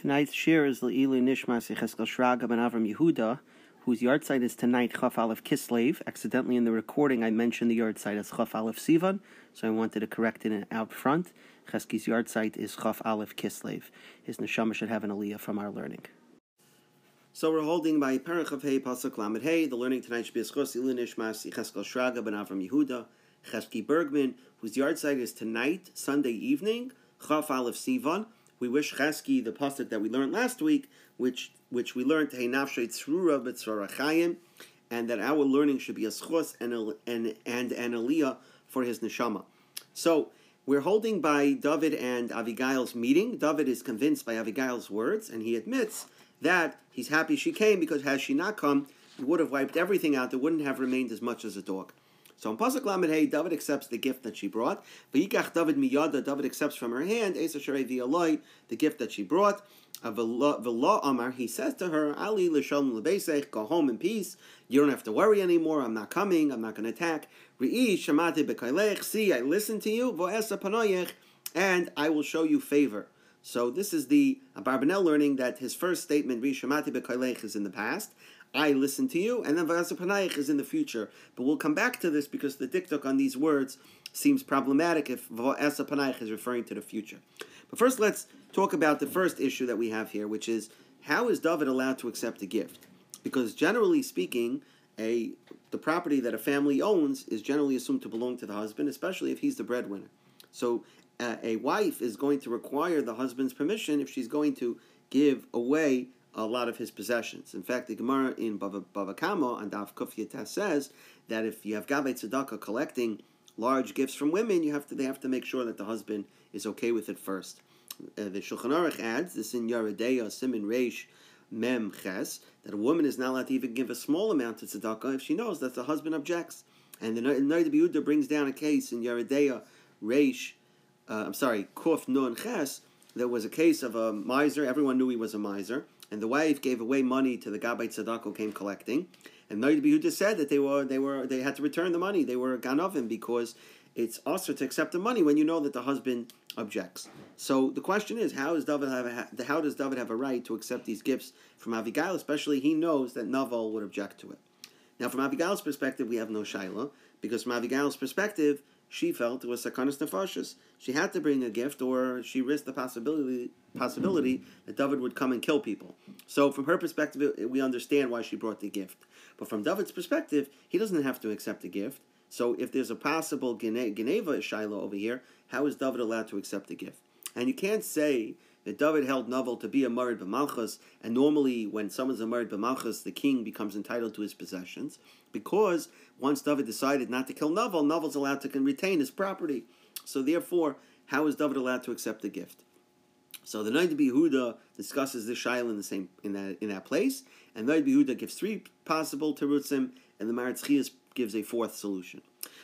Tonight's shir is Le'ilu Nishmas Yecheskel Shraga ben Avram Yehuda, whose yahrzeit is tonight Chaf Aleph Kislev. Accidentally in the recording, I mentioned the yahrzeit as Chaf Aleph Sivan, so I wanted to correct it out front. Chesky's yahrzeit is Chaf Aleph Kislev. His neshama should have an aliyah from our learning. So we're holding by Perach of Hey Pasuk Lamed Hey. The learning tonight should be Eschos Ilu Nishmas Yecheskel Shraga ben Avram Yehuda. Chesky Bergman, whose yahrzeit is tonight, Sunday evening, Chaf Aleph Sivan. We wish Chesky the pasuk that we learned last week, which which we learned Hey Nafshay Tzrura B'Tzrarachayim, and that our learning should be a schos and and and an aliyah for his neshama. So we're holding by David and Avigail's meeting. David is convinced by Avigail's words, and he admits that he's happy she came because had she not come, he would have wiped everything out. There wouldn't have remained as much as a dog. So in Pasuk Lamed Hey, David accepts the gift that she brought. V'yikach David miyada, David accepts from her hand, Esa Sharei V'yaloi, the gift that she brought. V'la Amar, he says to her, Ali l'shalom lebeisech, go home in peace. You don't have to worry anymore. I'm not coming. I'm not going to attack. Re'i shamati b'kailech, see, I listen to you. V'esa panoyech, and I will show you favor. So this is the uh, Barbanel learning that his first statement, Rishamati b'kailech, is in the past. I listen to you, and then V'asa is in the future. But we'll come back to this because the dikduk on these words seems problematic if V'asa is referring to the future. But first, let's talk about the first issue that we have here, which is how is David allowed to accept a gift? Because generally speaking, a the property that a family owns is generally assumed to belong to the husband, especially if he's the breadwinner. So uh, a wife is going to require the husband's permission if she's going to give away a lot of his possessions. In fact, the Gemara in Bava, Kama on Daf Kuf says that if you have Gabay Tzedakah collecting large gifts from women, you have to they have to make sure that the husband is okay with it first. Uh, the Shulchan Aruch adds this in Yoreh De'ah Simin Reish Mem Ches that a woman is not allowed to even give a small amount to tzedakah if she knows that the husband objects. And the Noida Yehuda brings down a case in Yoreh De'ah Reish, uh, I'm sorry, Kuf Nun Ches. There was a case of a miser. Everyone knew he was a miser and the wife gave away money to the Gabbai Tzedakah who came collecting. And Noid Behuda said that they were they were they had to return the money. They were ganovim because it's also to accept the money when you know that the husband objects. So the question is, how does David have a, how does David have a right to accept these gifts from Abigail? Especially he knows that Naval would object to it. Now, from Abigail's perspective, we have no shaila because from Abigail's perspective, she felt it was sakanas nefashis. She had to bring a gift, or she risked the possibility possibility that David would come and kill people. So, from her perspective, we understand why she brought the gift. But from David's perspective, he doesn't have to accept the gift. So, if there's a possible Geneva Shaila over here, how is David allowed to accept the gift? And you can't say that David held Novel to be a Marid B'Malchus, and normally when someone's a Marid B'Malchus, the king becomes entitled to his possessions, because once David decided not to kill Novel, Novel's allowed to retain his property. So therefore, how is David allowed to accept the gift? So the Noid Yehuda discusses this shaila in the same in that in that place, and Noid Yehuda gives three possible terutzim, and the Maritz gives a fourth solution.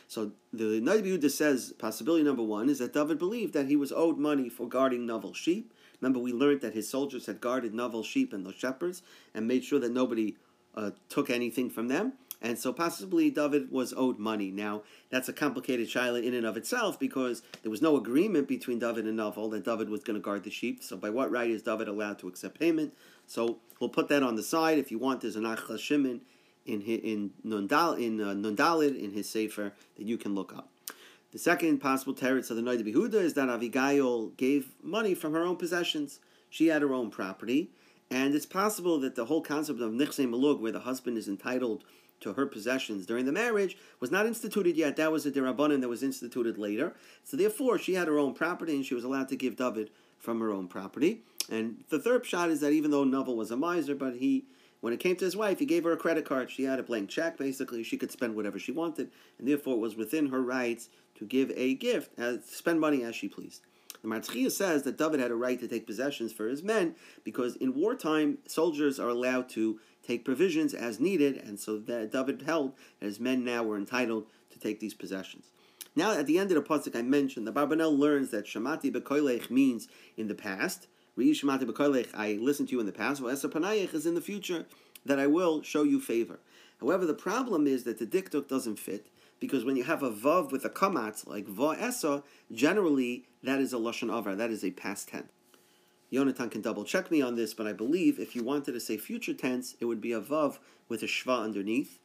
So the Noid Yehuda says possibility number one is that David believed that he was owed money for guarding Novel sheep, Remember, we learned that his soldiers had guarded Novel sheep and the shepherds and made sure that nobody uh, took anything from them. And so possibly David was owed money. Now, that's a complicated shaila in and of itself because there was no agreement between David and Novel that David was going to guard the sheep. So by what right is David allowed to accept payment? So we'll put that on the side. If you want, there's an Achla Shimon in, in, Nundal, in uh, Nundalid in his Sefer that you can look up. The second possible teretz of the Noida Behuda is that Avigail gave money from her own possessions. She had her own property, and it's possible that the whole concept of nichse malug, where the husband is entitled to her possessions during the marriage, was not instituted yet. That was a derabanan that was instituted later. So therefore, she had her own property, and she was allowed to give David from her own property. And the third shot is that even though Novel was a miser, but he when it came to his wife, he gave her a credit card. She had a blank check, basically. She could spend whatever she wanted, and therefore it was within her rights to give a gift, uh, spend money as she pleased. The Marzchia says that David had a right to take possessions for his men because in wartime, soldiers are allowed to take provisions as needed, and so that David held that his men now were entitled to take these possessions. Now, at the end of the pasuk I mentioned, the Barbanel learns that Shamati bekoilech means in the past, Shemati Bekoilech, I listened to you in the past. Panayich is in the future that I will show you favor. However, the problem is that the dikduk doesn't fit because when you have a vav with a kamatz like va esa, generally that is a lashon avar, that is a past tense. Yonatan can double check me on this, but I believe if you wanted to say future tense, it would be a vav with a shva underneath.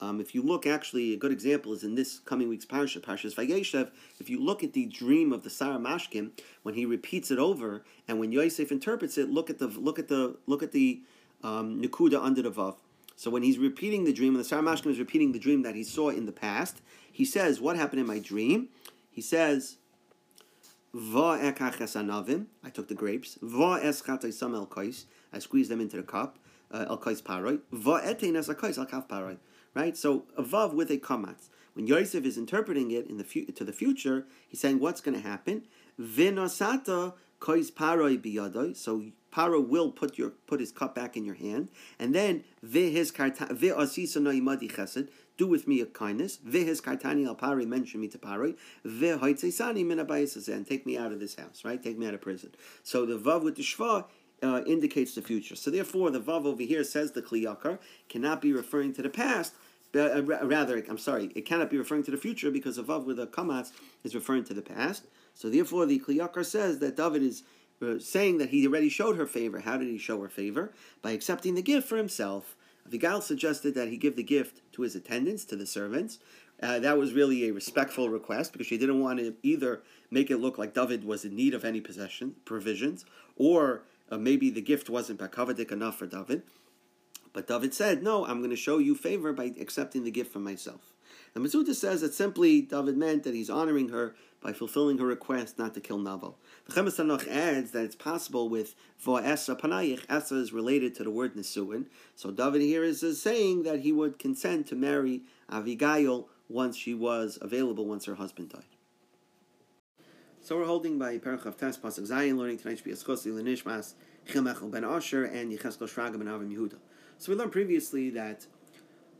Um, if you look, actually, a good example is in this coming week's parsha, Parshas Vayeshev. If you look at the dream of the Sar HaMashkim, when he repeats it over, and when Yosef interprets it, look at the look at the look at the um, under the vav. So when he's repeating the dream, and the Sar HaMashkim is repeating the dream that he saw in the past, he says, "What happened in my dream?" He says, "Va I took the grapes. I squeezed them into the cup. Uh, right? So a vav with a kamatz. When Yosef is interpreting it in the fu- to the future, he's saying what's going to happen. So Paro will put your put his cup back in your hand, and then. Do with me a kindness. Vihis kartani al pari mention me to pari. Ve'hoitzesani min and take me out of this house. Right, take me out of prison. So the vav with the shva uh, indicates the future. So therefore, the vav over here says the kli yakar cannot be referring to the past. But, uh, rather, I'm sorry, it cannot be referring to the future because the vav with the kamatz is referring to the past. So therefore, the kli yakar says that David is uh, saying that he already showed her favor. How did he show her favor? By accepting the gift for himself. Avigail suggested that he give the gift to his attendants, to the servants. Uh, that was really a respectful request because she didn't want to either make it look like David was in need of any possession provisions, or uh, maybe the gift wasn't bakavadik enough for David. But David said, No, I'm going to show you favor by accepting the gift from myself. The Metzuda says that simply David meant that he's honoring her by fulfilling her request not to kill Nabal. The Chemes adds that it's possible with Vo'esa Panayich, Esa is related to the word Nisuin. So David here is, saying that he would consent to marry Avigail once she was available, once her husband died. So we're holding by Parachav Tes Pasuk Zayin, learning tonight should be Eschos Nishmas Chilmechel ben Asher and Yecheskel Shraga ben Avim Yehuda. So we learned previously that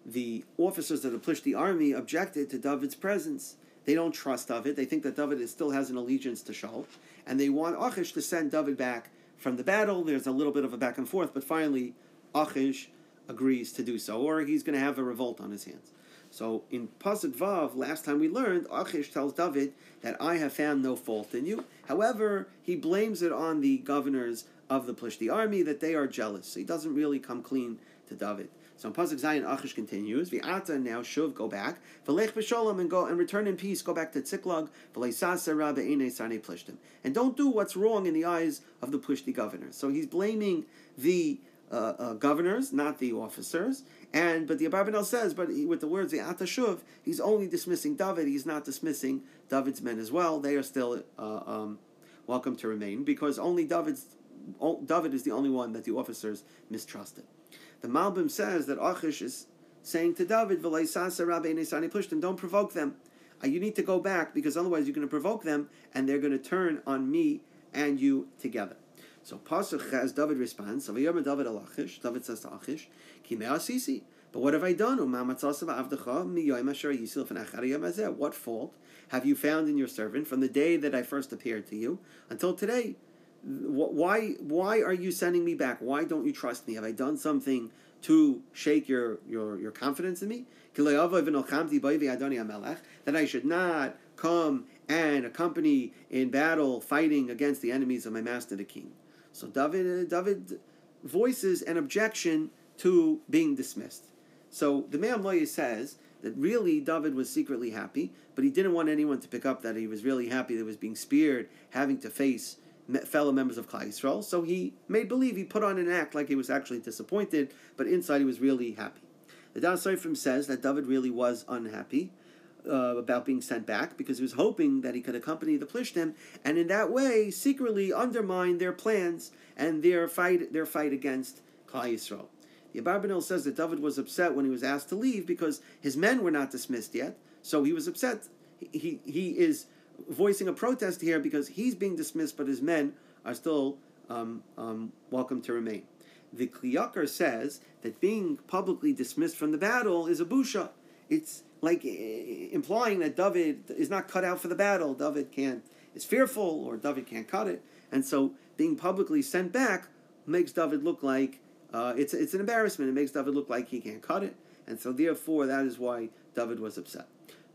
the officers that of the army objected to David's presence. They don't trust David. They think that David is, still has an allegiance to Shaul, and they want Achish to send David back from the battle. There's a little bit of a back and forth, but finally Achish agrees to do so, or he's going to have a revolt on his hands. So in Pasuk Vav, last time we learned, Achish tells David that I have found no fault in you. However, he blames it on the governors of the Plishti army that they are jealous. So he doesn't really come clean to David. So in Pasuk Zayin, Achish continues, V'ata now shuv, go back, V'lech b'sholom, and go and return in peace, go back to Tziklag, V'leisasa rabbe ene sane plishtim. And don't do what's wrong in the eyes of the Plishti governors. So he's blaming the uh, uh, governors, not the officers. And but the Abarbanel says, but he, with the words the Atashuv, he's only dismissing David. He's not dismissing David's men as well. They are still uh, um, welcome to remain because only David's David is the only one that the officers mistrusted. The Malbim says that Achish is saying to David, don't provoke them. Uh, you need to go back because otherwise you're going to provoke them and they're going to turn on me and you together. So Pasuk has David responds, David David says to Achish, Asisi. But what have I done? What fault have you found in your servant from the day that I first appeared to you until today? Why, why are you sending me back? Why don't you trust me? Have I done something to shake your, your, your confidence in me? That I should not come and accompany in battle fighting against the enemies of my master the king. So David, uh, David voices an objection to being dismissed. So the Me'am Loya says that really David was secretly happy, but he didn't want anyone to pick up that he was really happy that he was being speared, having to face fellow members of Klal Yisrael. So he made believe, he put on an act like he was actually disappointed, but inside he was really happy. The Das Sofrim says that David really was unhappy, uh, about being sent back because he was hoping that he could accompany the Plishtim and in that way secretly undermine their plans and their fight their fight against Klal Yisrael. The Abarbanel says that David was upset when he was asked to leave because his men were not dismissed yet, so he was upset. He, he, he is voicing a protest here because he's being dismissed, but his men are still um, um, welcome to remain. The Kli Yakar says that being publicly dismissed from the battle is a busha. It's like implying that David is not cut out for the battle. David can't is fearful, or David can't cut it, and so being publicly sent back makes David look like uh, it's it's an embarrassment. It makes David look like he can't cut it, and so therefore that is why David was upset.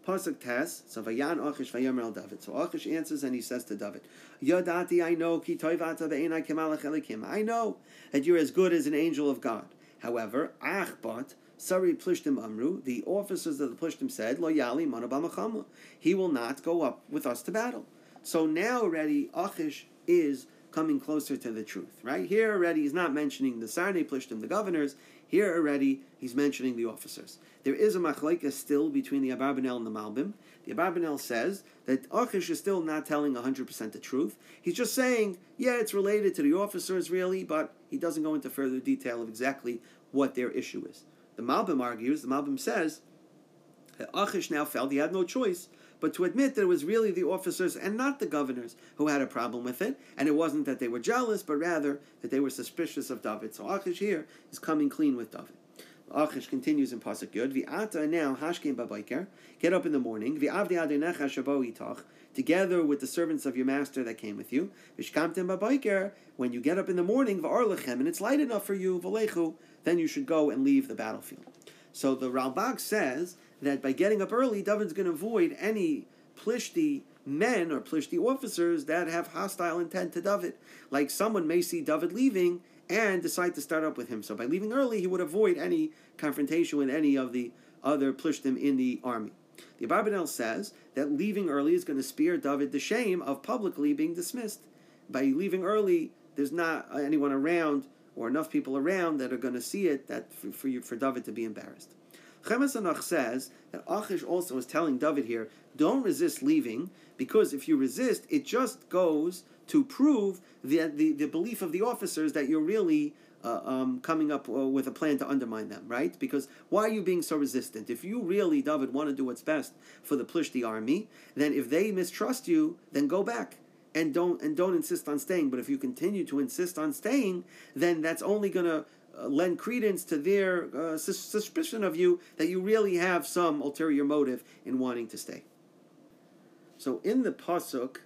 Pasuk Tes, so Vayan Achish Vayomer El David. So Achish answers and he says to David, Yadati, I know, Ki Toivata Kemalach Elikim. I know that you're as good as an angel of God. However, Achbat, Sari Plishtim Amru, the officers of the Plishtim said, Lo Yali. He will not go up with us to battle. So now already Achish is coming closer to the truth, right? Here already he's not mentioning the Sarne Plishtim, the governors. Here already he's mentioning the officers. There is a machleka still between the Abarbanel and the Malbim. The Abarbanel says that Achish is still not telling 100% the truth. He's just saying, yeah, it's related to the officers really, but he doesn't go into further detail of exactly what their issue is. The Malbim argues, the Malbim says, that Achish now felt he had no choice but to admit that it was really the officers and not the governors who had a problem with it, and it wasn't that they were jealous, but rather that they were suspicious of David. So Achish here is coming clean with David. Achish continues in Pasuk Yud. V'ata now hashkim babayker. Get up in the morning. V'avdi adenecha shabo itach. Together with the servants of your master that came with you. V'shkamtem babayker. When you get up in the morning, v'arlechem, and it's light enough for you, v'lechu, then you should go and leave the battlefield. So the Ralbag says that by getting up early, David's going to avoid any plishti men or plishti officers that have hostile intent to David. Like someone may see David leaving and decide to start up with him. So by leaving early, he would avoid any confrontation with any of the other plishtim in the army. The Abarbanel says that leaving early is going to spare David the shame of publicly being dismissed. By leaving early, there's not anyone around or enough people around that are going to see it that for, for, you, for David to be embarrassed. Chemes Anach says that Achish also is telling David here, don't resist leaving, because if you resist, it just goes to prove the, the, the belief of the officers that you're really uh, um, coming up uh, with a plan to undermine them, right? Because why are you being so resistant? If you really, David, want to do what's best for the Plishti army, then if they mistrust you, then go back and don't and don't insist on staying. But if you continue to insist on staying, then that's only going to uh, lend credence to their uh, sus- suspicion of you that you really have some ulterior motive in wanting to stay. So in the pasuk,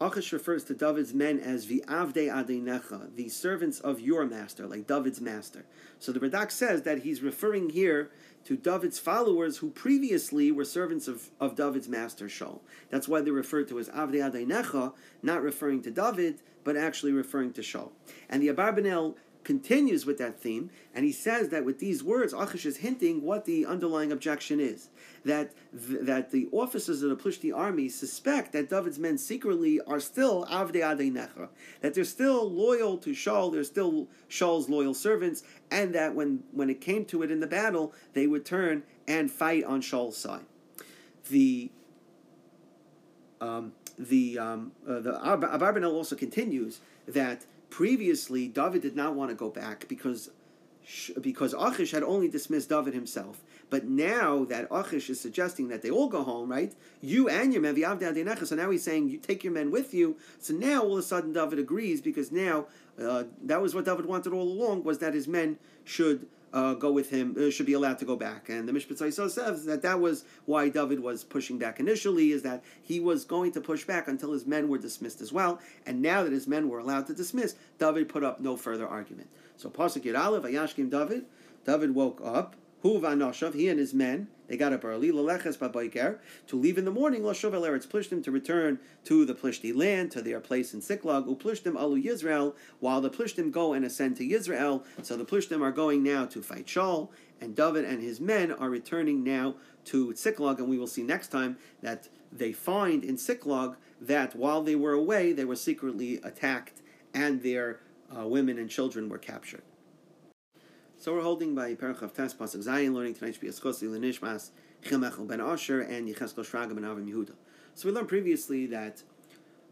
Achish refers to David's men as v'avdei adenecha, the servants of your master, like David's master. So the Radak says that he's referring here to David's followers who previously were servants of, of David's master Shaul. That's why they're referred to as avdei adenecha, not referring to David, but actually referring to Shaul. And the Abarbanel continues with that theme, and he says that with these words, Achish is hinting what the underlying objection is. That, th- that the officers of the Plishti army suspect that David's men secretly are still Avdei Adei Necha, that they're still loyal to Shaul, they're still Shaul's loyal servants, and that when, when it came to it in the battle, they would turn and fight on Shaul's side. The um, the um, uh, the Abarbanel also continues that Previously, David did not want to go back because because Achish had only dismissed David himself. But now that Achish is suggesting that they all go home, right? You and your men, so now he's saying you take your men with you. So now all of a sudden David agrees because now uh, that was what David wanted all along was that his men should uh, go with him, uh, should be allowed to go back. And the Mishpat says that that was why David was pushing back initially, is that he was going to push back until his men were dismissed as well. And now that his men were allowed to dismiss, David put up no further argument. So Pasuk Aleph, Ayashkim David, David woke up, He and his men, they got up early, to leave in the morning, El Eretz Plishtim, to return to the Plishti land, to their place in Siklag, Uplishtim Alu Yisrael, while the Plishtim go and ascend to Yisrael. So the Plishtim are going now to fight Shaul, and David and his men are returning now to Siklag, and we will see next time that they find in Siklag that while they were away, they were secretly attacked, and their uh, women and children were captured. So we're holding by Perach Tes Pasuk Zayin, learning tonight's Biaschosi Lenishmas Chimechel Ben Asher and Yecheskel Shraga Ben Avram Yehuda. So we learned previously that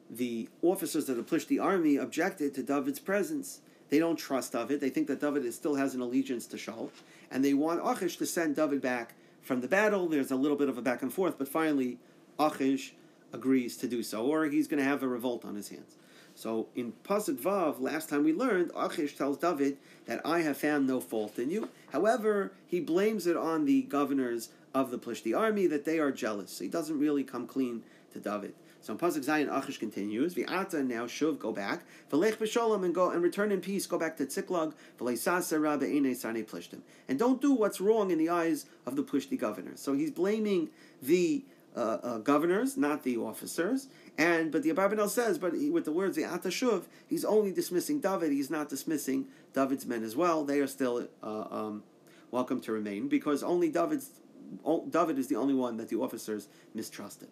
the officers of the army objected to David's presence. They don't trust David. They think that David is, still has an allegiance to Shaul, and they want Achish to send David back from the battle. There's a little bit of a back and forth, but finally Achish agrees to do so, or he's going to have a revolt on his hands. So in Pasuk Vav, last time we learned, Achish tells David that I have found no fault in you. However, he blames it on the governors of the Plishti army that they are jealous. So he doesn't really come clean to David. So in Pasuk Zayin, Achish continues, V'ata now shuv, go back, V'lech b'sholom, and go and return in peace, go back to Tziklag, V'leisasa rabbe ene sarne plishtim. And don't do what's wrong in the eyes of the Plishti governors. So he's blaming the uh, uh, governors, not the officers. And but the Abarbanel says, but he, with the words the Atashuv, he's only dismissing David. He's not dismissing David's men as well. They are still uh, um, welcome to remain because only David's David is the only one that the officers mistrusted.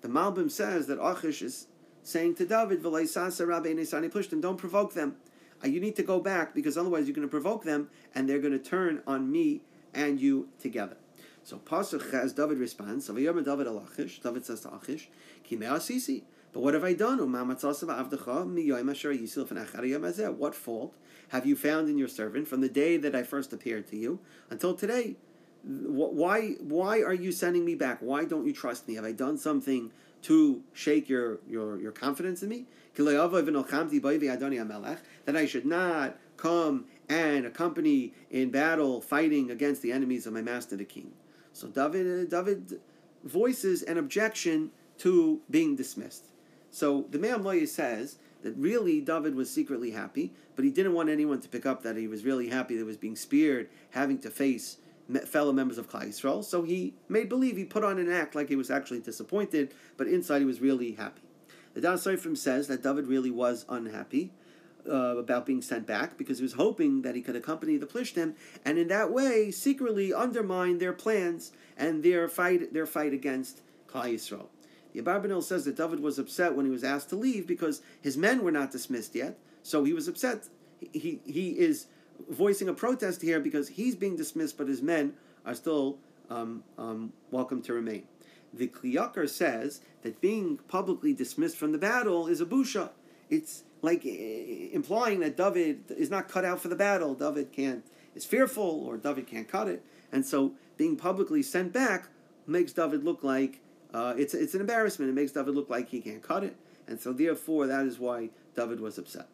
The Malbim says that Achish is saying to David, "V'leisase Rabeinu Sanipush them. don't provoke them. Uh, you need to go back because otherwise you're going to provoke them and they're going to turn on me and you together. So Pasuk has David responds, David David says to Achish. But what have I done? What fault have you found in your servant from the day that I first appeared to you until today? Why, why are you sending me back? Why don't you trust me? Have I done something to shake your, your, your confidence in me? That I should not come and accompany in battle fighting against the enemies of my master the king. So David, uh, David voices an objection to being dismissed. So the Me'am Loya says that really David was secretly happy, but he didn't want anyone to pick up that he was really happy that he was being speared, having to face fellow members of Klal Yisrael. So he made believe, he put on an act like he was actually disappointed, but inside he was really happy. The Das Sofrim says that David really was unhappy uh, about being sent back because he was hoping that he could accompany the Plishtim and in that way secretly undermine their plans and their fight their fight against Klal Yisrael. The Abarbanel says that David was upset when he was asked to leave because his men were not dismissed yet, so he was upset. He, he is voicing a protest here because he's being dismissed, but his men are still um, um, welcome to remain. The Kli Yakar says that being publicly dismissed from the battle is a busha. It's like eh, implying that David is not cut out for the battle. David can't is fearful, or David can't cut it, and so being publicly sent back makes David look like uh, it's it's an embarrassment. It makes David look like he can't cut it, and so therefore that is why David was upset.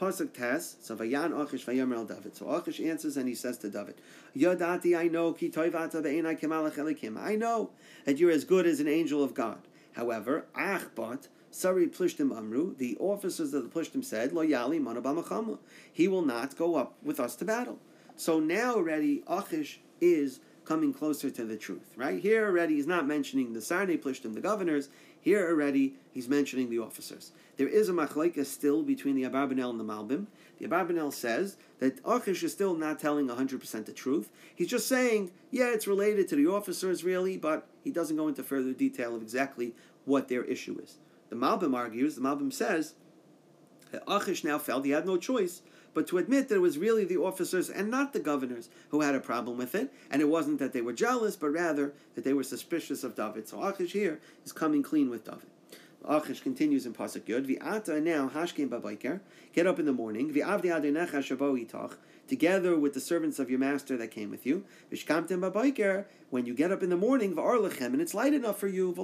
Pasuk Tes, so Vayan Achish Vayomer El David. So Achish answers and he says to David, Yodati, I know, ki toivata be'enai kemalach elikim. I know that you're as good as an angel of God. However, Achbat, Sari Plishtim Amru, the officers of the Plishtim said, Lo Yali. He will not go up with us to battle. So now already Achish is coming closer to the truth, right? Here already he's not mentioning the Sarnei Plishtim, the governors. Here already he's mentioning the officers. There is a machleka still between the Abarbanel and the Malbim. The Abarbanel says that Achish is still not telling 100% the truth. He's just saying, yeah, it's related to the officers really, but he doesn't go into further detail of exactly what their issue is. The Malbim argues, the Malbim says, that Achish now felt he had no choice but to admit that it was really the officers and not the governors who had a problem with it, and it wasn't that they were jealous, but rather that they were suspicious of David. So Achish here is coming clean with David. Achish continues in Pasuk Yud. V'ata now hashkim babayker. Get up in the morning. V'avdi adonecha shabo itach. Together with the servants of your master that came with you. When you get up in the morning, and it's light enough for you,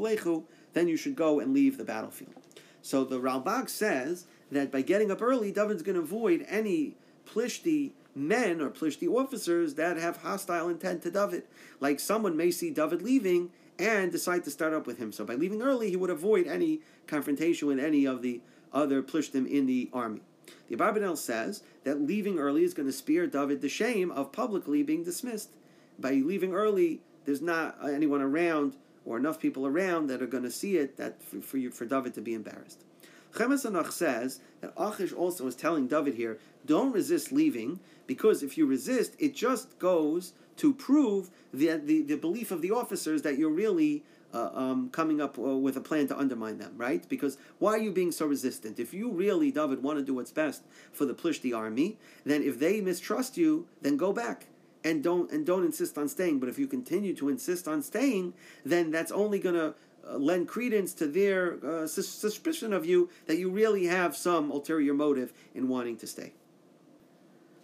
then you should go and leave the battlefield. So the Ralbag says that by getting up early, David's going to avoid any plishti men or plishti officers that have hostile intent to David. Like someone may see David leaving and decide to start up with him. So by leaving early, he would avoid any confrontation with any of the other plishtim in the army. The Abarbanel says that leaving early is going to spare David the shame of publicly being dismissed. By leaving early, there's not anyone around or enough people around that are going to see it that for, for, you, for David to be embarrassed. Chemes Anach says that Achish also is telling David here, don't resist leaving, because if you resist, it just goes to prove the, the, the belief of the officers that you're really uh, um, coming up uh, with a plan to undermine them, right? Because why are you being so resistant? If you really, David, want to do what's best for the Plishti army, then if they mistrust you, then go back and don't and don't insist on staying. But if you continue to insist on staying, then that's only going to uh, lend credence to their uh, suspicion of you that you really have some ulterior motive in wanting to stay.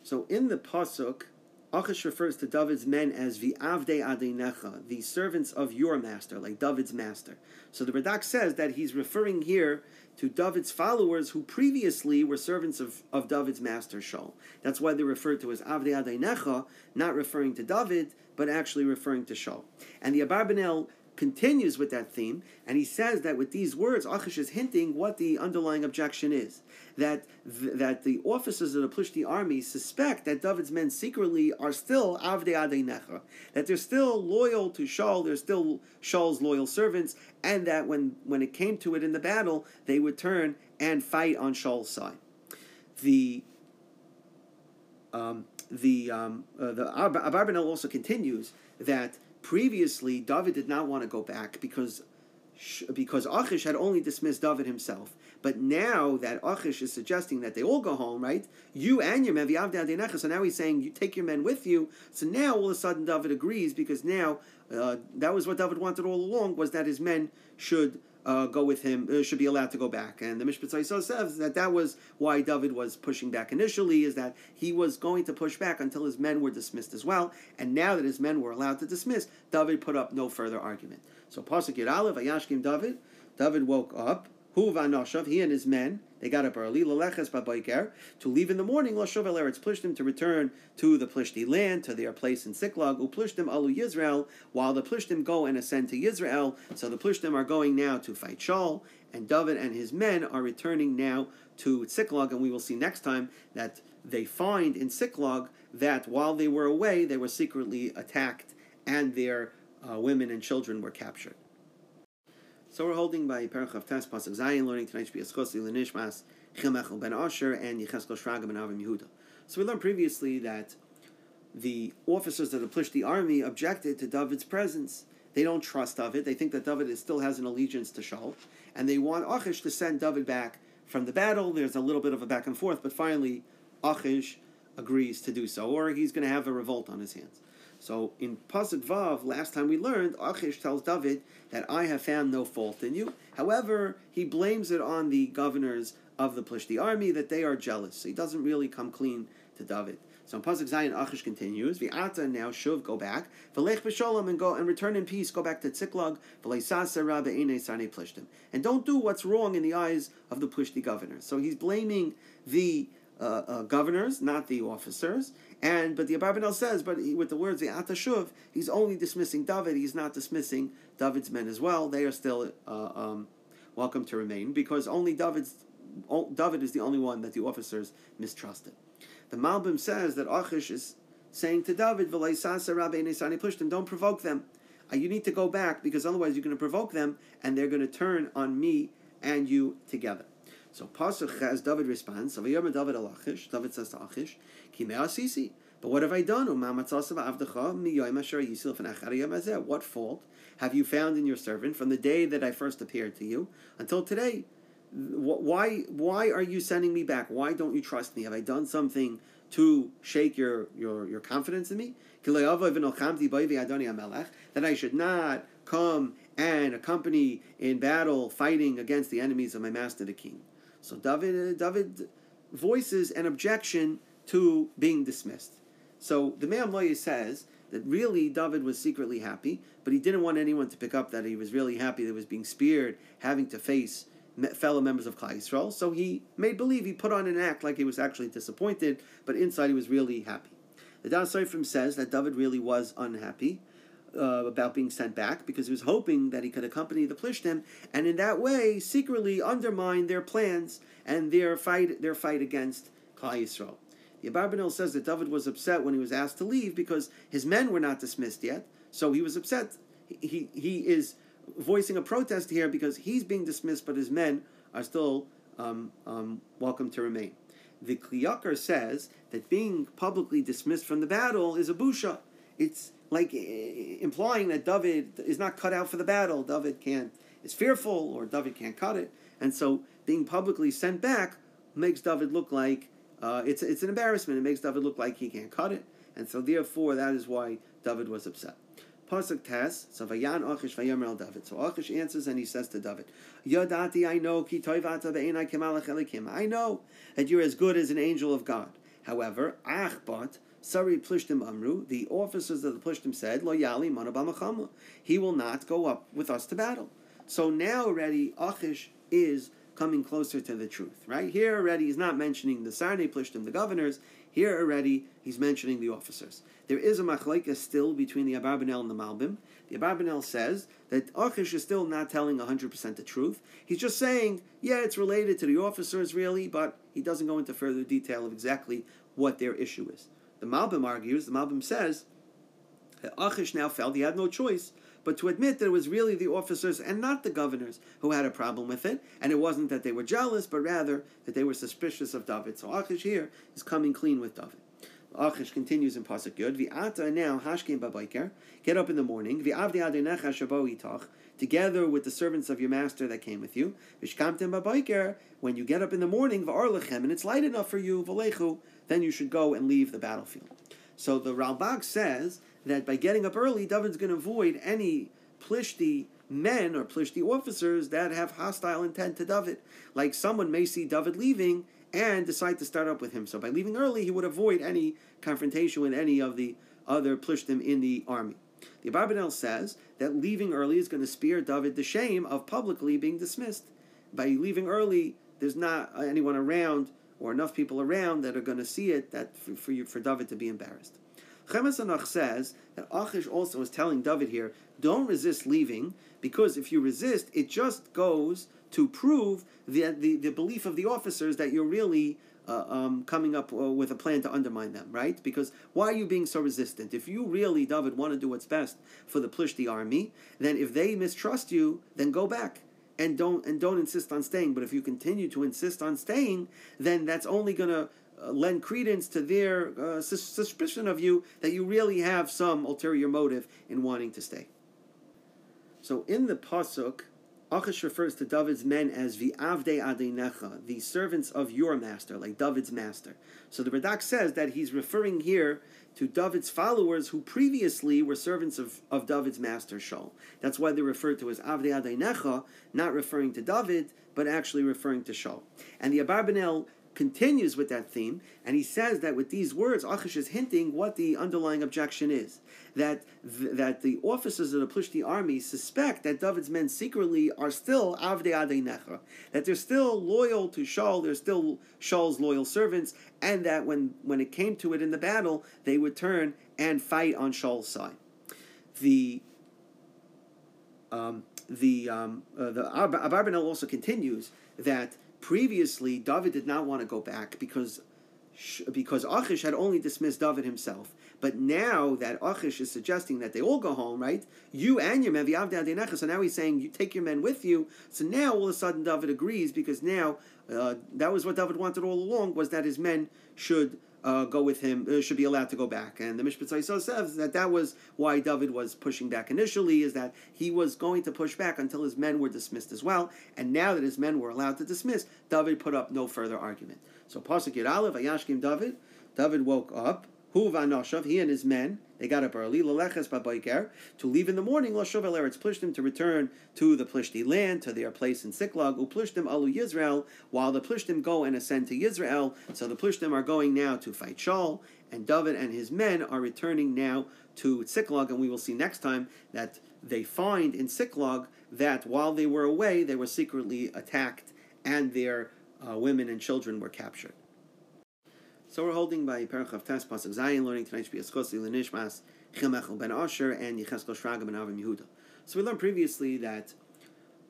So in the pasuk, Achish refers to David's men as the Avde Adinecha, the servants of your master, like David's master. So the Radak says that he's referring here to David's followers who previously were servants of, of David's master Shaul. That's why they're referred to as Avde Adinecha, not referring to David, but actually referring to Shaul. And the Abarbanel continues with that theme, and he says that with these words, Achish is hinting what the underlying objection is. That th- that the officers of the Plishti army suspect that David's men secretly are still Avdei Adei Necha, that they're still loyal to Shaul, they're still Shaul's loyal servants, and that when, when it came to it in the battle, they would turn and fight on Shaul's side. The um, the um, uh, the Abarbanel also continues that previously David did not want to go back because because Achish had only dismissed David himself. But now that Achish is suggesting that they all go home, right? You and your men, so now he's saying you take your men with you. So now all of a sudden David agrees because now uh, that was what David wanted all along was that his men should uh, go with him, uh, should be allowed to go back. And the Mishpat says that that was why David was pushing back initially, is that he was going to push back until his men were dismissed as well. And now that his men were allowed to dismiss, David put up no further argument. So Pasuk Yud Ayashkim David, David woke up, He and his men, they got up early, to leave in the morning, Lashav El Eretz Plishtim, to return to the Plishti land, to their place in Siklag, Uplishtim Alu Yisrael, while the Plishtim go and ascend to Yisrael. So the Plishtim are going now to fight Shaul, and David and his men are returning now to Siklag, and we will see next time that they find in Siklag that while they were away, they were secretly attacked, and their uh, women and children were captured. So we're holding by Perach of Tes Pasuk Zayin, learning tonight should be Eschos Nishmas Chilmechel ben Asher and Yecheskel Shraga ben Avim Yehuda. So we learned previously that the officers of the Plishti army objected to David's presence. They don't trust David. They think that David still has an allegiance to Shaul, and they want Achish to send David back from the battle. There's a little bit of a back and forth, but finally Achish agrees to do so, or he's going to have a revolt on his hands. So in Pasuk Vav, last time we learned, Achish tells David that I have found no fault in you. However, he blames it on the governors of the Plishti army that they are jealous. So he doesn't really come clean to David. So in Pasuk Zayin, Achish continues, V'ata now shuv, go back, V'lech b'sholem, and go and return in peace, go back to Tziklag, V'leisasa rabbe ene sarne plishtim. And don't do what's wrong in the eyes of the Plishti governors. So he's blaming the uh, uh, governors, not the officers. And but the Abarbanel says, but he, with the words the Atashuv, he's only dismissing David. He's not dismissing David's men as well. They are still uh, um, welcome to remain because only David's David is the only one that the officers mistrusted. The Malbim says that Achish is saying to David, "Vleisase Rabeinu Sanipush them. don't provoke them. Uh, you need to go back because otherwise you're going to provoke them and they're going to turn on me and you together. So Pasuk has David responds, David Achish, David says to Achish, Asisi. But what have I done? What fault have you found in your servant from the day that I first appeared to you until today? Why, why are you sending me back? Why don't you trust me? Have I done something to shake your, your, your confidence in me? That I should not come and accompany in battle fighting against the enemies of my master the king. So David, uh, David voices an objection to being dismissed. So the Me'am Loya says that really David was secretly happy, but he didn't want anyone to pick up that he was really happy that he was being speared, having to face fellow members of Klal Yisrael. So he made believe, he put on an act like he was actually disappointed, but inside he was really happy. The Das Seifrim says that David really was unhappy, uh, about being sent back because he was hoping that he could accompany the Plishtim and in that way secretly undermine their plans and their fight their fight against Klal Yisrael. The Abarbanel says that David was upset when he was asked to leave because his men were not dismissed yet, so he was upset. He, he, he is voicing a protest here because he's being dismissed, but his men are still um, um, welcome to remain. The Kli Yakar says that being publicly dismissed from the battle is a busha. It's like implying that David is not cut out for the battle. David can't is fearful, or David can't cut it, and so being publicly sent back makes David look like uh, it's it's an embarrassment. It makes David look like he can't cut it, and so therefore that is why David was upset. Pasuk Tes, so Vayan Achish Vayomer El David. So Achish answers and he says to David, Yodati, I know ki toivata be'enai kemalach elikim. I know that you're as good as an angel of God. However, Achbat Sari Plishtim Amru, the officers of the Plishtim said, Lo Yali Manabamachama. He will not go up with us to battle. So now already Achish is coming closer to the truth, right? Here already he's not mentioning the Sarnei Plishtim, the governors. Here already he's mentioning the officers. There is a machlekes still between the Abarbanel and the Malbim. The Abarbanel says that Achish is still not telling 100% the truth. He's just saying, yeah, it's related to the officers really, but he doesn't go into further detail of exactly what their issue is. The Malbim argues, the Malbim says, that Achish now felt he had no choice but to admit that it was really the officers and not the governors who had a problem with it, and it wasn't that they were jealous, but rather that they were suspicious of David. So Achish here is coming clean with David. Achish continues in Pasuk Yud. V'ata now hashkim babayker. Get up in the morning. V'avdi adenecha shabo itach. Together with the servants of your master that came with you. V'shkamtem babayker. When you get up in the morning, v'arlechem, and it's light enough for you, v'lechu, then you should go and leave the battlefield. So the Ralbag says that by getting up early, David's going to avoid any plishti men or plishti officers that have hostile intent to David. Like someone may see David leaving and decide to start up with him. So by leaving early, he would avoid any confrontation with any of the other plishtim in the army. The Abarbanel says that leaving early is going to spare David the shame of publicly being dismissed. By leaving early, there's not anyone around or enough people around that are going to see it that for, for, you, for David to be embarrassed. Chemes Anach says that Achish also is telling David here, don't resist leaving, because if you resist, it just goes to prove the, the, the belief of the officers that you're really uh, um, coming up uh, with a plan to undermine them, right? Because why are you being so resistant? If you really, David, want to do what's best for the Plishti army, then if they mistrust you, then go back and don't and don't insist on staying. But if you continue to insist on staying, then that's only going to uh, lend credence to their uh, suspicion of you that you really have some ulterior motive in wanting to stay. So in the pasuk, Achish refers to David's men as vi'avde adenecha, the servants of your master, like David's master. So the Radak says that he's referring here to David's followers who previously were servants of, of David's master Shaul. That's why they're referred to as Avde Adenecha, not referring to David, but actually referring to Shaul. And the Abarbanel continues with that theme, and he says that with these words, Achish is hinting what the underlying objection is. That, th- that the officers of the Plishti army suspect that David's men secretly are still Avde Adenecha, that they're still loyal to Shaul, they're still Shaul's loyal servants, and that when, when it came to it in the battle, they would turn and fight on Shaul's side. The um, the um, uh, the Abarbanel also continues that Previously, David did not want to go back because because Achish had only dismissed David himself. But now that Achish is suggesting that they all go home, right? You and your men, so now he's saying you take your men with you. So now all of a sudden David agrees because now uh, that was what David wanted all along was that his men should uh, go with him, uh, should be allowed to go back. And the Mishpat says that that was why David was pushing back initially, is that he was going to push back until his men were dismissed as well. And now that his men were allowed to dismiss, David put up no further argument. So Pasuk Aleph, Ayashkim David, David woke up, Hu he and his men, they got up early, Laleches Babayker, to leave in the morning, Lashav El Eretz Plishtim, to return to the Plishti land, to their place in Siklag, Uplishtim Alu Yisrael, while the Plishtim go and ascend to Yisrael. So the Plishtim are going now to fight Shaul, and David and his men are returning now to Siklag, and we will see next time that they find in Siklag that while they were away, they were secretly attacked, and their uh, women and children were captured. So we're holding by Perach of Tes Pasuk Zayin, learning tonight should be Eschosi Lenishmas Chilmechel Ben Asher and Yecheskel Shraga Ben Avim Yehuda. So we learned previously that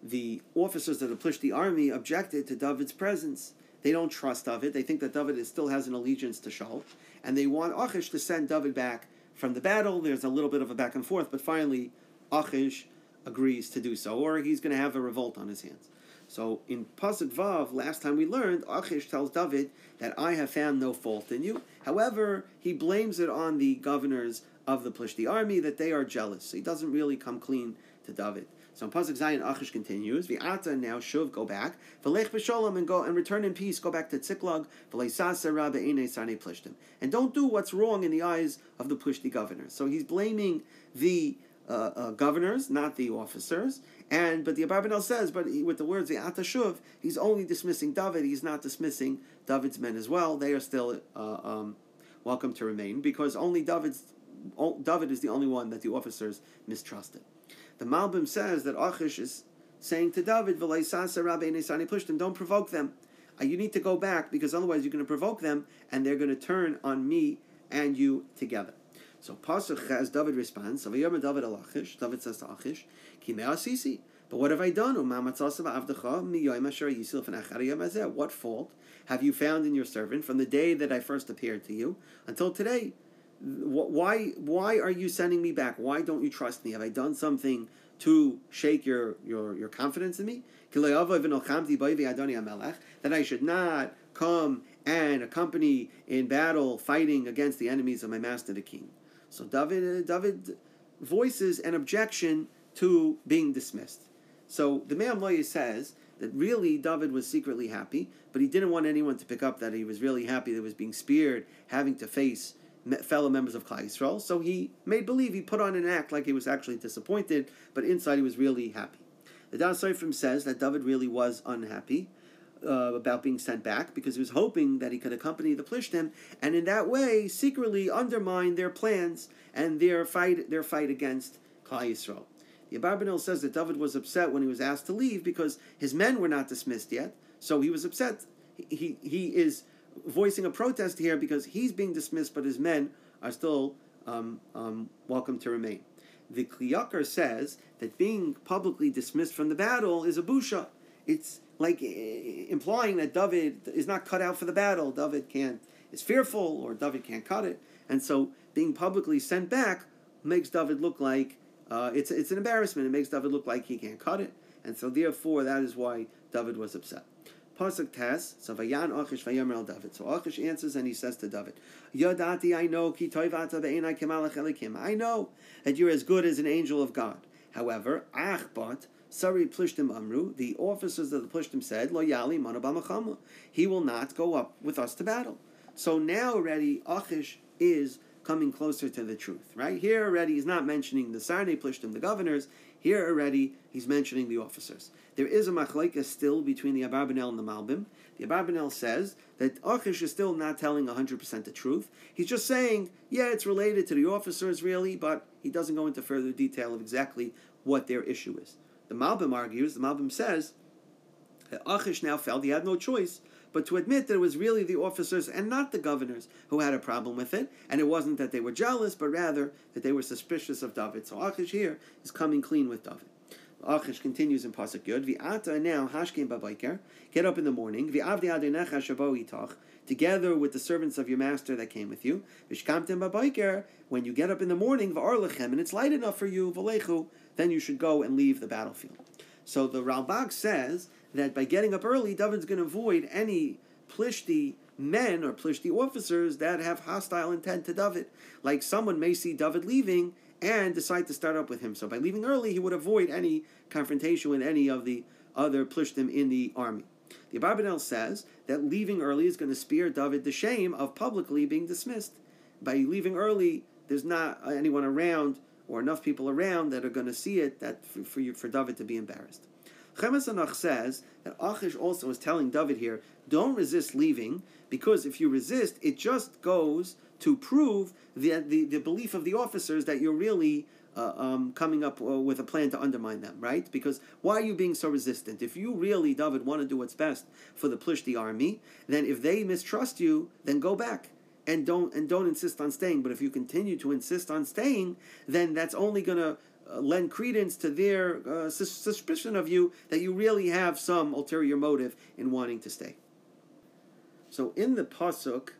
the officers of the Plishti army objected to David's presence. They don't trust David. They think that David is, still has an allegiance to Shaul, and they want Achish to send David back from the battle. There's a little bit of a back and forth, but finally Achish agrees to do so, or he's going to have a revolt on his hands. So in Pasuk Vav, last time we learned, Achish tells David that I have found no fault in you. However, he blames it on the governors of the Plishti army that they are jealous. So he doesn't really come clean to David. So in Pasuk Zayin, Achish continues, V'ata now shuv, go back, V'lech b'sholem, and go and return in peace, go back to Tziklag, V'leisasa rabbe sarnei plishtim. And don't do what's wrong in the eyes of the Plishti governors. So he's blaming the uh, uh, governors, not the officers. And but the Abarbanel says, but he, with the words the Atashuv, he's only dismissing David. He's not dismissing David's men as well. They are still uh, um, welcome to remain because only David's David is the only one that the officers mistrusted. The Malbim says that Achish is saying to David, don't provoke them. Uh, you need to go back because otherwise you're going to provoke them and they're going to turn on me and you together. So Pasuk has David responds, David Achish, David says to Achish, Asisi. But what have I done? What fault have you found in your servant from the day that I first appeared to you until today? Why, why are you sending me back? Why don't you trust me? Have I done something to shake your, your, your confidence in me? That I should not come and accompany in battle fighting against the enemies of my master the king. So David, uh, David voices an objection to being dismissed. So the Me'am says that really David was secretly happy, but he didn't want anyone to pick up that he was really happy that he was being speared, having to face fellow members of Klal Yisrael. So he made believe, he put on an act like he was actually disappointed, but inside he was really happy. The Das Sofrim says that David really was unhappy uh, about being sent back because he was hoping that he could accompany the Plishtim and in that way secretly undermine their plans and their fight their fight against Klal Yisrael. The Abarbanel says that David was upset when he was asked to leave because his men were not dismissed yet, so he was upset. He, he is voicing a protest here because he's being dismissed, but his men are still um, um, welcome to remain. The Kli Yakar says that being publicly dismissed from the battle is a busha. It's like implying that David is not cut out for the battle. David can't is fearful, or David can't cut it, and so being publicly sent back makes David look like uh, it's it's an embarrassment. It makes David look like he can't cut it, and so therefore that is why David was upset. Pasuk Tes, so Vayan Achish Vayomer El David. So Achish answers and he says to David, Yodati, I know, ki toivata be'enai kemalach elikim. I know that you're as good as an angel of God. However, Achbat, Sari Plishtim Amru, the officers of the Plishtim said, Lo Yali Manabamachama. He will not go up with us to battle. So now already Achish is coming closer to the truth, right? Here already he's not mentioning the Sarnei Plishtim, the governors. Here already he's mentioning the officers. There is a machlaika still between the Abarbanel and the Malbim. The Abarbanel says that Achish is still not telling 100% the truth. He's just saying, yeah, it's related to the officers really, but he doesn't go into further detail of exactly what their issue is. The Malbim argues, the Malbim says, that Achish now felt he had no choice but to admit that it was really the officers and not the governors who had a problem with it, and it wasn't that they were jealous, but rather that they were suspicious of David. So Achish here is coming clean with David. Achish continues in Pasuk Yud, V'ata now hashkim babayker, get up in the morning, v'avdi adenecha shabo itach, together with the servants of your master that came with you, v'shkamtem babayker, when you get up in the morning, v'arlechem, and it's light enough for you, v'lechu, then you should go and leave the battlefield. So the Ralbag says that by getting up early, David's going to avoid any Plishti men or Plishti officers that have hostile intent to David. Like someone may see David leaving and decide to start up with him. So by leaving early, he would avoid any confrontation with any of the other Plishtim in the army. The Abarbanel says that leaving early is going to spare David the shame of publicly being dismissed. By leaving early, there's not anyone around or enough people around that are going to see it that for, for, you, for David to be embarrassed. Chemes Anach says that Achish also is telling David here, don't resist leaving, because if you resist, it just goes to prove the, the, the belief of the officers that you're really uh, um, coming up uh, with a plan to undermine them, right? Because why are you being so resistant? If you really, David, want to do what's best for the Plishti army, then if they mistrust you, then go back and don't and don't insist on staying. But if you continue to insist on staying, then that's only going to uh, lend credence to their uh, suspicion of you that you really have some ulterior motive in wanting to stay. So in the pasuk,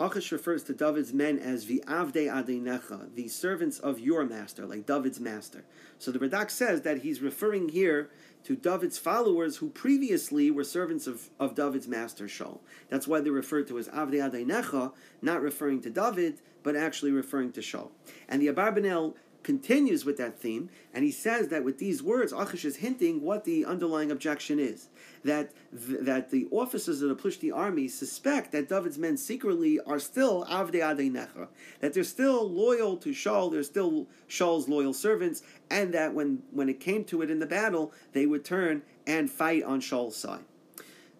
Achish refers to David's men as vi'avde adenecha, the servants of your master, like David's master. So the Radak says that he's referring here to David's followers who previously were servants of, of David's master Shaul. That's why they're referred to as Avde Adenecha, not referring to David, but actually referring to Shaul. And the Abarbanel continues with that theme, and he says that with these words, Achish is hinting what the underlying objection is. That, th- that the officers of the Plishti army suspect that David's men secretly are still Avde Adenecha, that they're still loyal to Shaul, they're still Shaul's loyal servants, and that when, when it came to it in the battle, they would turn and fight on Shaul's side.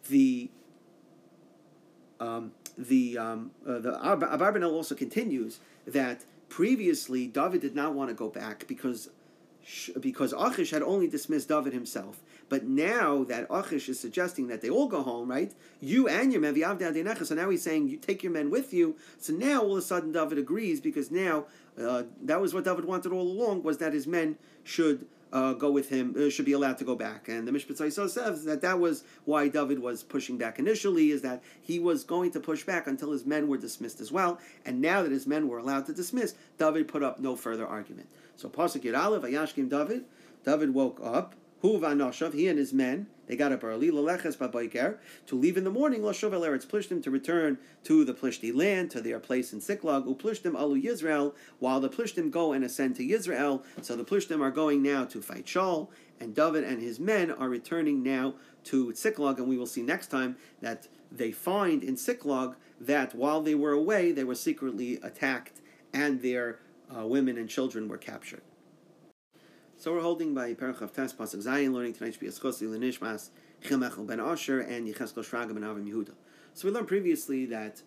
The um, the um, uh, the Abarbanel also continues that Previously, David did not want to go back because because Achish had only dismissed David himself, But now that Achish is suggesting that they all go home, right? You and your men, so now he's saying you take your men with you. So now all of a sudden David agrees because now uh, that was what David wanted all along was that his men should uh, go with him, uh, should be allowed to go back. And the Mishpat says that that was why David was pushing back initially, is that he was going to push back until his men were dismissed as well. And now that his men were allowed to dismiss, David put up no further argument. So Pasuk Yiralev, Ayashkim David, David woke up, Hu Vanoshav, he and his men, they got up early, Laleches Babayker, to leave in the morning, Lashav El Eretz Plishtim, to return to the Plishti land, to their place in Siklag, Uplishtim Alu Yisrael, while the Plishtim go and ascend to Yisrael. So the Plishtim are going now to fight Shaul, and David and his men are returning now to Siklag, and we will see next time that they find in Siklag that while they were away, they were secretly attacked and their uh, women and children were captured. So we're holding by Parachav Tes Pasuk Zayin, learning tonight's be Eschosi Lenishmas Chilmechel Ben Asher and Yecheskel Shraga Ben Avim Yehuda. So we learned previously that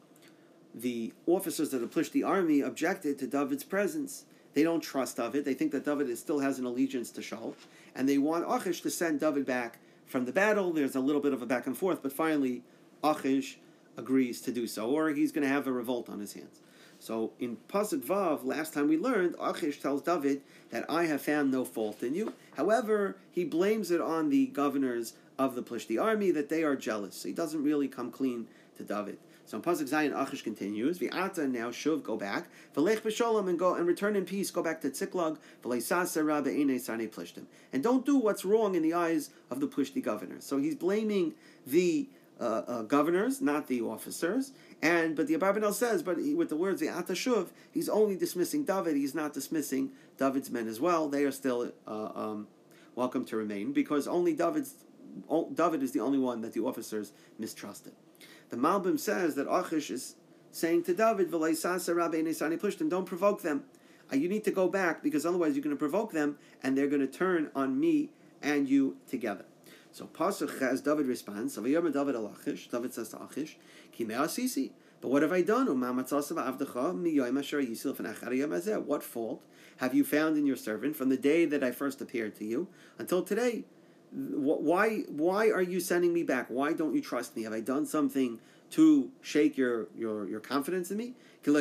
the officers of the Plishti army objected to David's presence. They don't trust David. They think that David is, still has an allegiance to Shaul, and they want Achish to send David back from the battle. There's a little bit of a back and forth, but finally Achish agrees to do so, or he's going to have a revolt on his hands. So in Pasuk Vav, last time we learned, Achish tells David that I have found no fault in you. However, he blames it on the governors of the Plishti army that they are jealous. So he doesn't really come clean to David. So in Pasuk Zayin, Achish continues, V'ata now Shuv, go back, V'lech b'sholom, and go and return in peace, go back to Tziklag, V'leisasa rabbe plishtim. And don't do what's wrong in the eyes of the Plishti governors. So he's blaming the uh, uh, governors, not the officers, and but the Abarbanel says, but he, with the words the Atashuv, he's only dismissing David. He's not dismissing David's men as well. They are still uh, um, welcome to remain because only David's David is the only one that the officers mistrusted. The Malbim says that Achish is saying to David, don't provoke them. Uh, you need to go back because otherwise you're going to provoke them and they're going to turn on me and you together. So Pasuk has David responds. David al Achish. David says to Achish, Asisi. But what have I done? What fault have you found in your servant from the day that I first appeared to you until today? Why why are you sending me back? Why don't you trust me? Have I done something to shake your, your, your confidence in me? That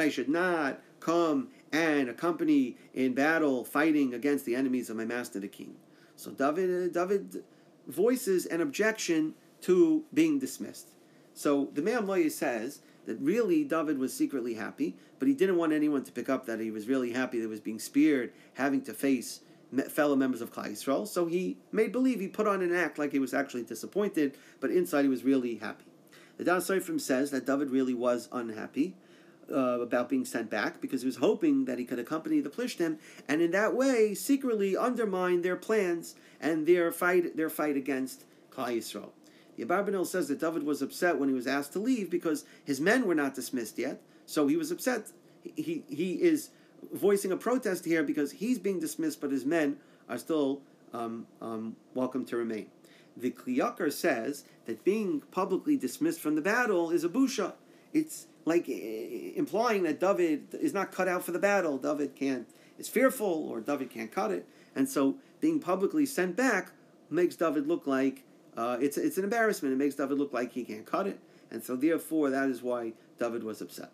I should not come and accompany in battle fighting against the enemies of my master the king. So David, uh, David voices an objection to being dismissed. So the Me'am says that really David was secretly happy, but he didn't want anyone to pick up that he was really happy that he was being speared, having to face fellow members of Klal Yisrael. So he made believe, he put on an act like he was actually disappointed, but inside he was really happy. The Daas Soferim says that David really was unhappy, uh, about being sent back because he was hoping that he could accompany the Plishtim and in that way secretly undermine their plans and their fight their fight against Klal Yisrael. The Abarbanel says that David was upset when he was asked to leave because his men were not dismissed yet, so he was upset. He, he, he is voicing a protest here because he's being dismissed, but his men are still um, um, welcome to remain. The Kli Yakar says that being publicly dismissed from the battle is a busha. It's like implying that David is not cut out for the battle. David can't is fearful, or David can't cut it, and so being publicly sent back makes David look like uh, it's it's an embarrassment. It makes David look like he can't cut it, and so therefore that is why David was upset.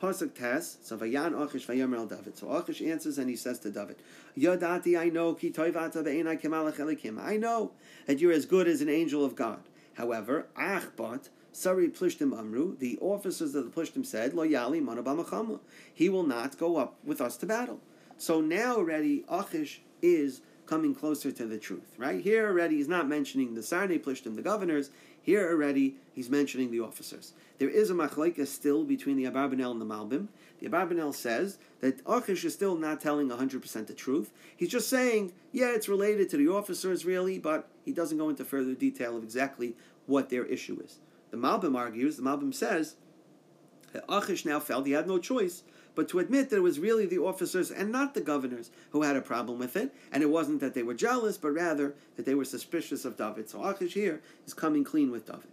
Pasuk Tes, so Vayan Achish Vayomer al David. So Achish answers and he says to David, Yadati, I know, ki toivata be'enai kemalach elikim. I know that you're as good as an angel of God. However, Achbat, Sari Plishtim Amru, the officers of the Plishtim said, Lo Yali Manabamachama. He will not go up with us to battle. So now already Achish is coming closer to the truth, right? Here already he's not mentioning the Sarnei Plishtim, the governors. Here already he's mentioning the officers. There is a machlaika still between the Abarbanel and the Malbim. The Abarbanel says that Achish is still not telling 100% the truth. He's just saying, yeah, it's related to the officers really, but he doesn't go into further detail of exactly what their issue is. The Malbim argues, the Malbim says, that Achish now felt he had no choice but to admit that it was really the officers and not the governors who had a problem with it, and it wasn't that they were jealous, but rather that they were suspicious of David. So Achish here is coming clean with David.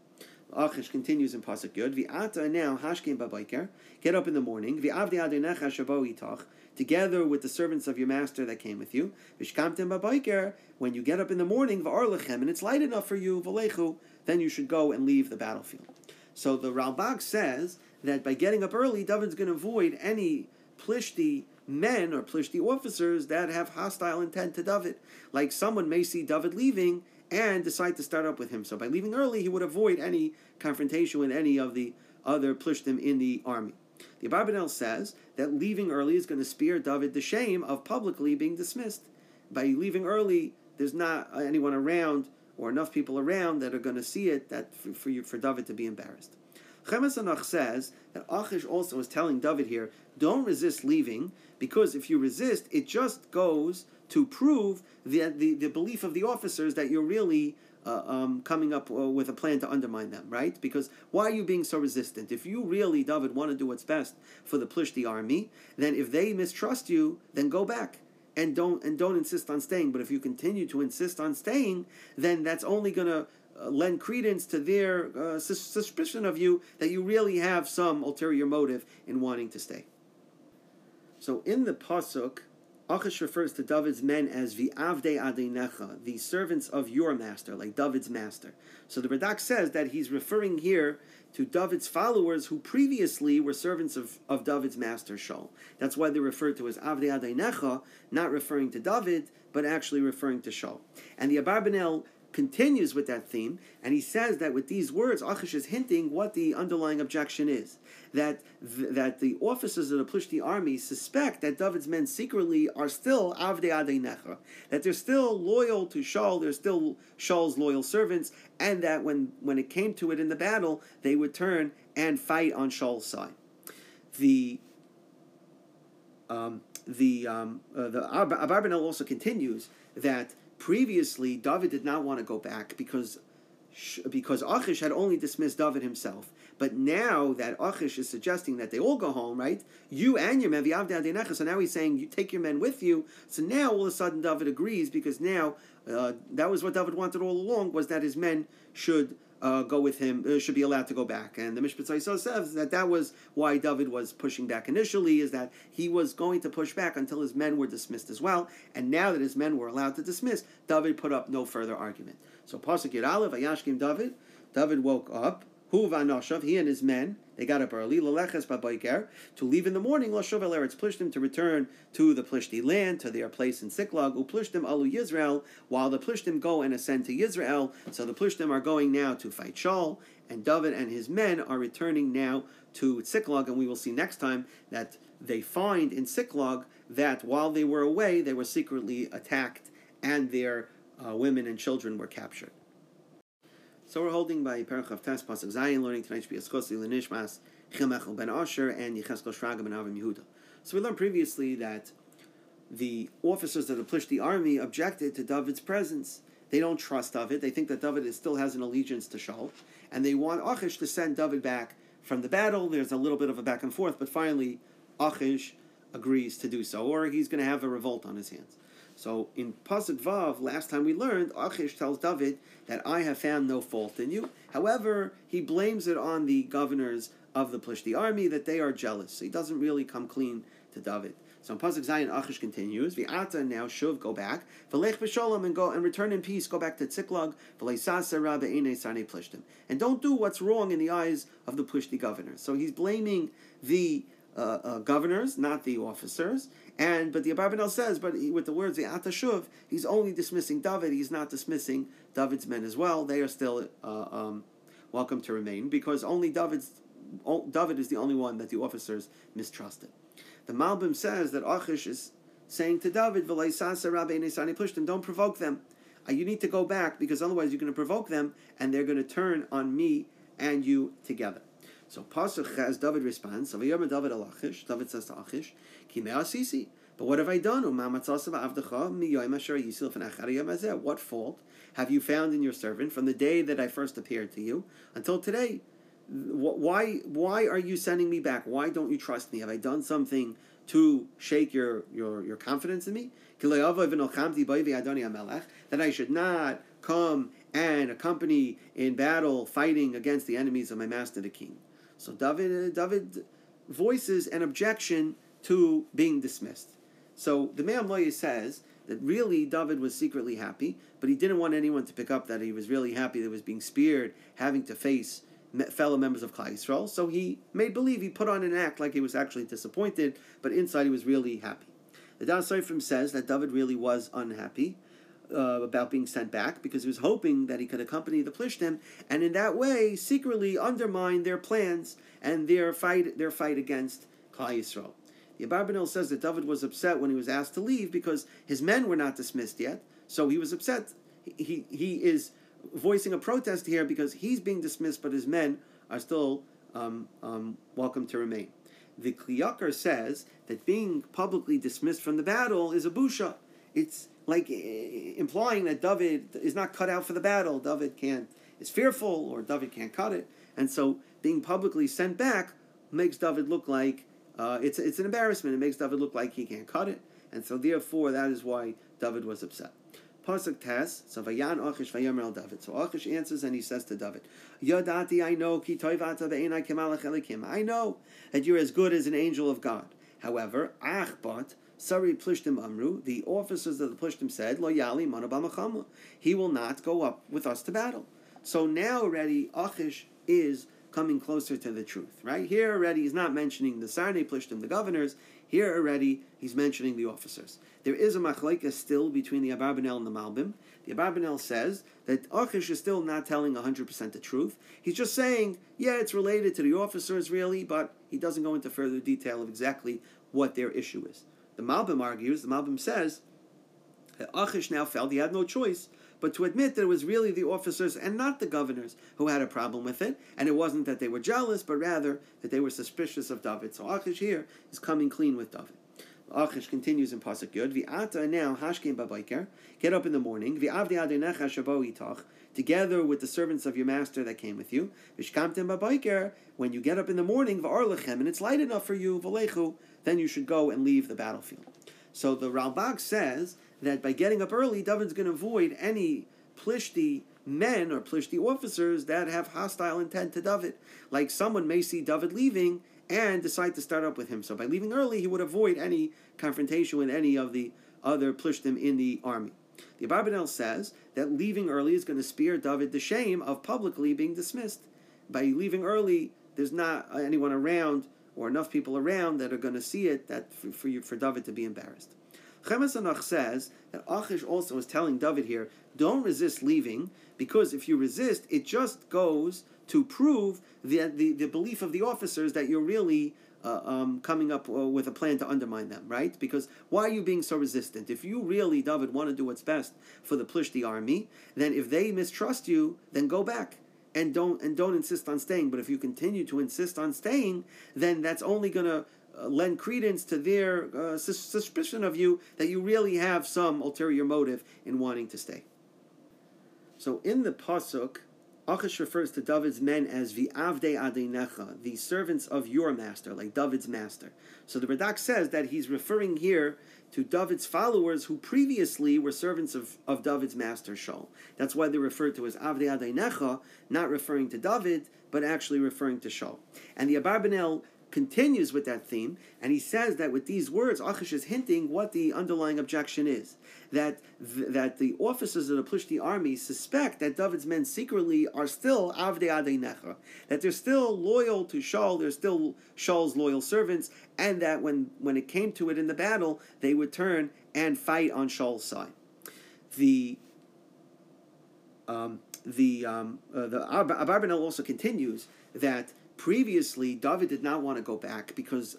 Achish continues in pasuk Yud. V'ata now hashkim babayker. Get up in the morning. V'avdi adonecha shabo itach. Together with the servants of your master that came with you. V'shkamtem babayker. When you get up in the morning, v'arlechem, and it's light enough for you, v'lechu, then you should go and leave the battlefield. So the Ralbag says that by getting up early, David's going to avoid any plishti men or plishti officers that have hostile intent to David. Like someone may see David leaving and decide to start up with him. So by leaving early, he would avoid any confrontation with any of the other plishtim in the army. The Abarbanel says that leaving early is going to spare David the shame of publicly being dismissed. By leaving early, there's not anyone around or enough people around that are going to see it that for, for, you, for David to be embarrassed. Chemes says that Achish also is telling David here, don't resist leaving, because if you resist, it just goes to prove the, the, the belief of the officers that you're really uh, um, coming up uh, with a plan to undermine them, right? Because why are you being so resistant? If you really, David, want to do what's best for the Plishti army, then if they mistrust you, then go back and don't and don't insist on staying. But if you continue to insist on staying, then that's only going to uh, lend credence to their uh, suspicion of you that you really have some ulterior motive in wanting to stay. So in the pasuk, Achish refers to David's men as the vi'avde adinecha, the servants of your master, like David's master. So the Radak says that he's referring here to David's followers who previously were servants of, of David's master Shaul. That's why they're referred to as avde adinecha, not referring to David, but actually referring to Shaul. And the Abarbanel continues with that theme, and he says that with these words, Achish is hinting what the underlying objection is. That, th- that the officers of the Plishti army suspect that David's men secretly are still Avde Ade Necha, that they're still loyal to Shaul, they're still Shaul's loyal servants, and that when, when it came to it in the battle, they would turn and fight on Shaul's side. The um, the um, uh, the Abarbanel also continues that Previously, David did not want to go back because because Achish had only dismissed David himself. But now that Achish is suggesting that they all go home, right? You and your men, so now he's saying you take your men with you. So now all of a sudden David agrees because now uh, that was what David wanted all along was that his men should uh, go with him, uh, should be allowed to go back. And the Mishpat says that that was why David was pushing back initially, is that he was going to push back until his men were dismissed as well. And now that his men were allowed to dismiss, David put up no further argument. So Pasuk Aleph, Ayashkim David, David woke up, Hu Vanoshav, he and his men, they got up early, Babayker, to leave in the morning, Lashuv Eretz Plishtim, to return to the Plishti land, to their place in Siklag, Uplishtim Alu Yisrael, while the Plishtim go and ascend to Yisrael. So the Plishtim are going now to fight Shaul, and David and his men are returning now to Siklag, and we will see next time that they find in Siklag that while they were away, they were secretly attacked and their uh, women and children were captured. So we're holding by Parachav Tes Pasuk Zayin, learning tonight's be Eschosi Lenishmas Chilmechel ben Asher and Yecheskel Shraga ben Avim Yehuda. So we learned previously that the officers that of the army objected to David's presence. They don't trust David. They think that David is, still has an allegiance to Shaul, and they want Achish to send David back from the battle. There's a little bit of a back and forth, but finally Achish agrees to do so, or he's going to have a revolt on his hands. So in Pasuk Vav, last time we learned, Achish tells David that I have found no fault in you. However, he blames it on the governors of the Plishti army that they are jealous. So he doesn't really come clean to David. So in Pasuk Zayin, Achish continues, V'ata now shuv, go back, V'lech b'sholom, and go and return in peace, go back to Tziklag, V'leisasa rabbe sane plishtim. And don't do what's wrong in the eyes of the Plishti governors. So he's blaming the uh, uh, governors, not the officers. And but the Abarbanel says, but he, with the words the Atashuv, he's only dismissing David. He's not dismissing David's men as well. They are still uh, um, welcome to remain because only David's David is the only one that the officers mistrusted. The Malbim says that Achish is saying to David, "V'leisasa Rabbi Enei Sanipush them. don't provoke them. Uh, you need to go back because otherwise you're going to provoke them and they're going to turn on me and you together. So Pasuk has David responds, David says to Achish, But what have I done? What fault have you found in your servant from the day that I first appeared to you until today? Why, why are you sending me back? Why don't you trust me? Have I done something to shake your, your, your confidence in me? That I should not come and accompany in battle fighting against the enemies of my master the king. So David, David voices an objection to being dismissed. So the Me'am Lo'ez says that really David was secretly happy, but he didn't want anyone to pick up that he was really happy that he was being speared, having to face fellow members of Klal Yisrael. So he made believe he put on an act like he was actually disappointed, but inside he was really happy. The Daas Sofer says that David really was unhappy uh, about being sent back because he was hoping that he could accompany the Plishtim and in that way secretly undermine their plans and their fight their fight against Klal Yisrael. The Abarbanel says that David was upset when he was asked to leave because his men were not dismissed yet, so he was upset. He, he, he is voicing a protest here because he's being dismissed, but his men are still um, um, welcome to remain. The Kli Yakar says that being publicly dismissed from the battle is a busha. It's like eh, implying that David is not cut out for the battle. David can't is fearful, or David can't cut it, and so being publicly sent back makes David look like uh, it's it's an embarrassment. It makes David look like he can't cut it, and so therefore that is why David was upset. Pasuk Tes, so Vayan Achish Vayomer El David. So Achish answers and he says to David, Yodati, I know, ki toivata ve'enai kemalach elikim. I know that you're as good as an angel of God. However, Achbat, Sari Plishtim Amru, the officers of the Plishtim said, Lo Yali. He will not go up with us to battle. So now already Achish is coming closer to the truth, right? Here already he's not mentioning the Sarnei Plishtim, the governors. Here already he's mentioning the officers. There is a machleka still between the Abarbanel and the Malbim. The Abarbanel says that Achish is still not telling 100% the truth. He's just saying, yeah, it's related to the officers really, but he doesn't go into further detail of exactly what their issue is. The Malbim argues, the Malbim says, that Achish now felt he had no choice but to admit that it was really the officers and not the governors who had a problem with it, and it wasn't that they were jealous, but rather that they were suspicious of David. So Achish here is coming clean with David. Achish continues in Pasuk Yud. V'ata now hashkim babayker. Get up in the morning. V'avdi adonecha shabo itach. Together with the servants of your master that came with you. V'shkamtem babayker. When you get up in the morning, v'arlechem, and it's light enough for you, v'lechu, then you should go and leave the battlefield. So the Ralbag says that by getting up early, David's going to avoid any plishti men or plishti officers that have hostile intent to David. Like someone may see David leaving and decide to start up with him. So by leaving early, he would avoid any confrontation with any of the other plishtim in the army. The Abarbanel says that leaving early is going to spare David the shame of publicly being dismissed. By leaving early, there's not anyone around or enough people around that are going to see it that for, for, you, for David to be embarrassed. Chemes Anach says that Achish also is telling David here, don't resist leaving, because if you resist, it just goes to prove the, the, the belief of the officers that you're really uh, um, coming up uh, with a plan to undermine them, right? Because why are you being so resistant? If you really, David, want to do what's best for the Plishti army, then if they mistrust you, then go back and don't and don't insist on staying. But if you continue to insist on staying, then that's only going to uh, lend credence to their uh, suspicion of you that you really have some ulterior motive in wanting to stay. So in the pasuk, Achish refers to David's men as v'avdei adinecha, the servants of your master, like David's master. So the Radak says that he's referring here to David's followers who previously were servants of, of David's master Shaul. That's why they're referred to as avdei adinecha, not referring to David, but actually referring to Shaul. And the Abarbanel continues with that theme, and he says that with these words, Achish is hinting what the underlying objection is. That, th- that the officers of the Plishti army suspect that David's men secretly are still Avdei Adei Necha, that they're still loyal to Shaul, they're still Shaul's loyal servants, and that when, when it came to it in the battle, they would turn and fight on Shaul's side. The um, the um, uh, the Abarbanel also continues that Previously, David did not want to go back because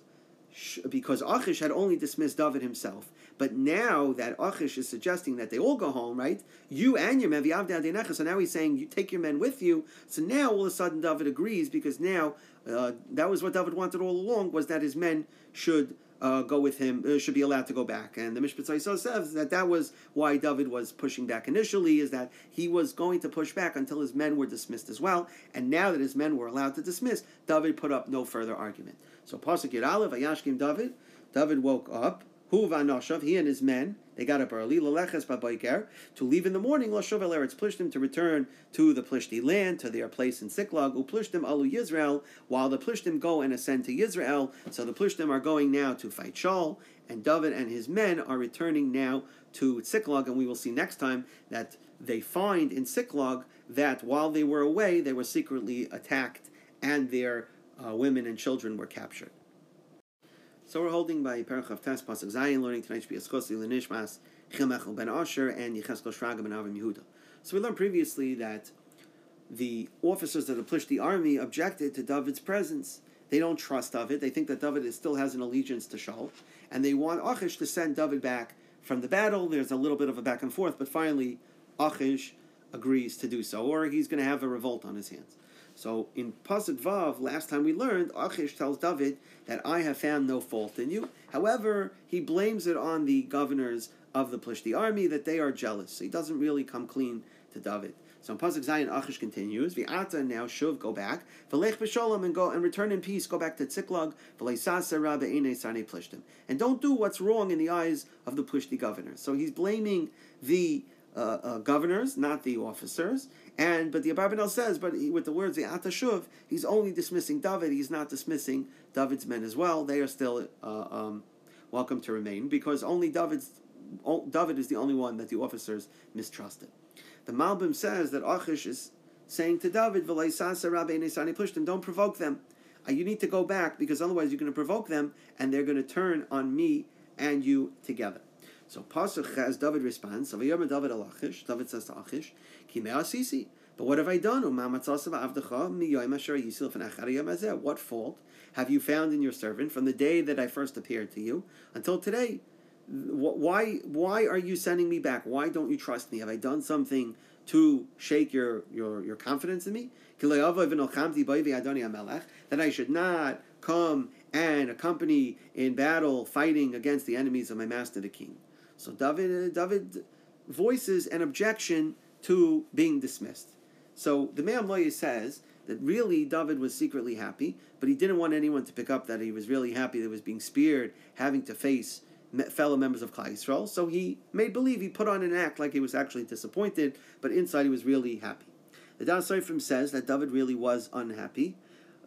because Achish had only dismissed David himself. But now that Achish is suggesting that they all go home, right? You and your men, so now he's saying you take your men with you. So now all of a sudden David agrees because now uh, that was what David wanted all along was that his men should uh, go with him, uh, should be allowed to go back. And the Mishpat says that that was why David was pushing back initially, is that he was going to push back until his men were dismissed as well. And now that his men were allowed to dismiss, David put up no further argument. So Pasuk Yid Aleph, Ayashkim David, David woke up, He and his men, they got up early, to leave in the morning, l'shuv el eretz to return to the Plishti land, to their place in Siklag, uplishtim alu Yisrael, while the Plishtim go and ascend to Yisrael. So the Plishtim are going now to fight Shaul, and David and his men are returning now to Siklag, and we will see next time that they find in Siklag that while they were away, they were secretly attacked, and their uh, women and children were captured. So we're holding by Parachav Tes Pasuk Zayin, learning tonight be Eschosi Lenishmas Chilmechel ben Asher and Yecheskel Shraga ben Avim Yehuda. So we learned previously that the officers that of the army objected to David's presence. They don't trust David. They think that David still has an allegiance to Shaul, and they want Achish to send David back from the battle. There's a little bit of a back and forth, but finally Achish agrees to do so, or he's going to have a revolt on his hands. So in Pasuk Vav, last time we learned, Achish tells David that I have found no fault in you. However, he blames it on the governors of the Plishti army that they are jealous. So he doesn't really come clean to David. So in Pasuk Zayin, Achish continues, V'ata now Shuv, go back, V'lech b'sholom, and go and return in peace, go back to Tziklag, V'leisasa rabbe ene sane plishtim. And don't do what's wrong in the eyes of the Plishti governors. So he's blaming the uh, uh, governors, not the officers, and but the Abarbanel says, but he, with the words the Atashuv, he's only dismissing David. He's not dismissing David's men as well. They are still uh, um, welcome to remain because only David's David is the only one that the officers mistrusted. The Malbim says that Achish is saying to David, don't provoke them. Uh, you need to go back because otherwise you're going to provoke them and they're going to turn on me and you together. So Pasuk has David responds, David Alachish, David says to Achish, but what have I done? What fault have you found in your servant from the day that I first appeared to you until today? Why, why are you sending me back? Why don't you trust me? Have I done something to shake your, your, your confidence in me? That I should not come and accompany in battle fighting against the enemies of my master the king. So David, uh, David voices an objection to being dismissed. So the Me'am Lo'ez says that really David was secretly happy, but he didn't want anyone to pick up that he was really happy that he was being speared, having to face fellow members of Klal Yisrael. So he made believe, he put on an act like he was actually disappointed, but inside he was really happy. The Daas Soferim says that David really was unhappy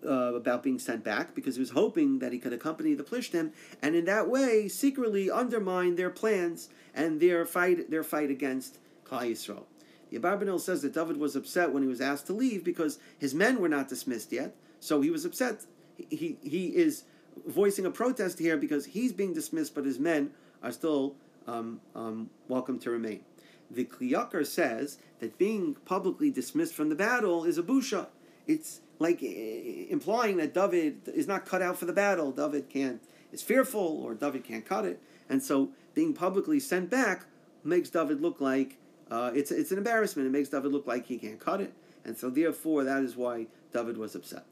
uh, about being sent back because he was hoping that he could accompany the Plishtim and in that way secretly undermine their plans and their fight their fight against Klal Yisrael. The Abarbanel says that David was upset when he was asked to leave because his men were not dismissed yet, so he was upset. He, he is voicing a protest here because he's being dismissed, but his men are still um, um, welcome to remain. The Kli Yakar says that being publicly dismissed from the battle is a busha. It's like implying that David is not cut out for the battle. David can't is fearful, or David can't cut it, and so being publicly sent back makes David look like uh, it's it's an embarrassment. It makes David look like he can't cut it, and so therefore that is why David was upset.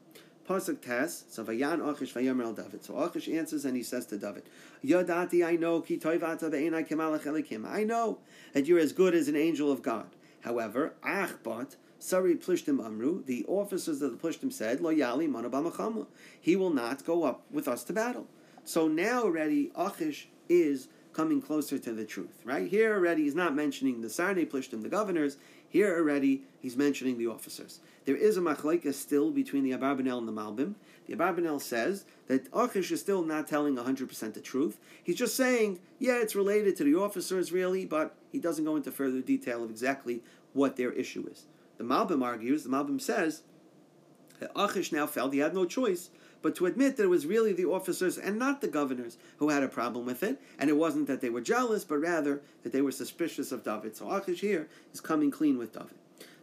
Pasuk Tes, so Vayan Achish Vayomer David. So Achish answers and he says to David, Yodati, I know, ki toivata be'enai kemalach elikim. I know that you're as good as an angel of God. However, Achbat, Sari Plishtim Amru, the officers of the Plishtim said, Lo Yali. He will not go up with us to battle. So now already Achish is coming closer to the truth, right? Here already he's not mentioning the Sarne Plishtim, the governors. Here already he's mentioning the officers. There is a machleka still between the Abarbanel and the Malbim. The Abarbanel says that Achish is still not telling 100% the truth. He's just saying, yeah, it's related to the officers really, but he doesn't go into further detail of exactly what their issue is. The Malbim argues, the Malbim says, that Achish now felt he had no choice but to admit that it was really the officers and not the governors who had a problem with it, and it wasn't that they were jealous, but rather that they were suspicious of David. So Achish here is coming clean with David.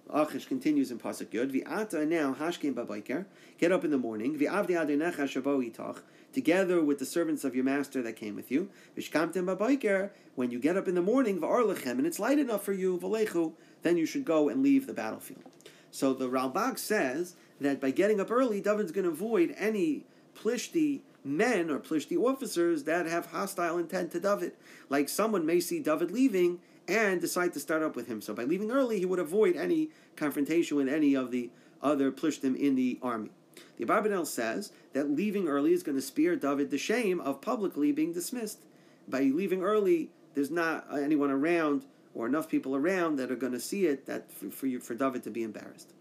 Achish continues in Pasuk Yud, V'ata now hashkim babayker, get up in the morning, v'avdi adenecha shabo itach, together with the servants of your master that came with you, v'shkamtem babayker, when you get up in the morning, v'arlechem, and it's light enough for you, v'lechu, then you should go and leave the battlefield. So the Ralbag says that by getting up early, David's going to avoid any Plishti men or Plishti officers that have hostile intent to David. Like someone may see David leaving and decide to start up with him. So by leaving early, he would avoid any confrontation with any of the other Plishtim in the army. The Abarbanel says that leaving early is going to spare David the shame of publicly being dismissed. by leaving early, there's not anyone around or enough people around that are going to see it that for, for, you, for David to be embarrassed.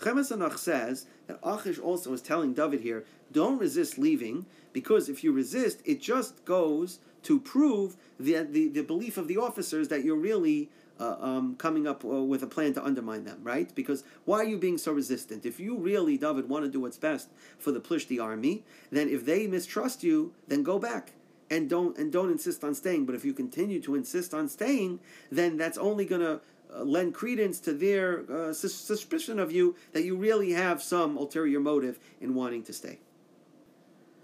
Chemes Anach says that Achish also is telling David here, don't resist leaving, because if you resist, it just goes to prove the, the, the belief of the officers that you're really uh, um, coming up uh, with a plan to undermine them, right? Because why are you being so resistant? If you really, David, want to do what's best for the Plishti army, then if they mistrust you, then go back and don't and don't insist on staying. But if you continue to insist on staying, then that's only going to uh, lend credence to their uh, suspicion of you that you really have some ulterior motive in wanting to stay.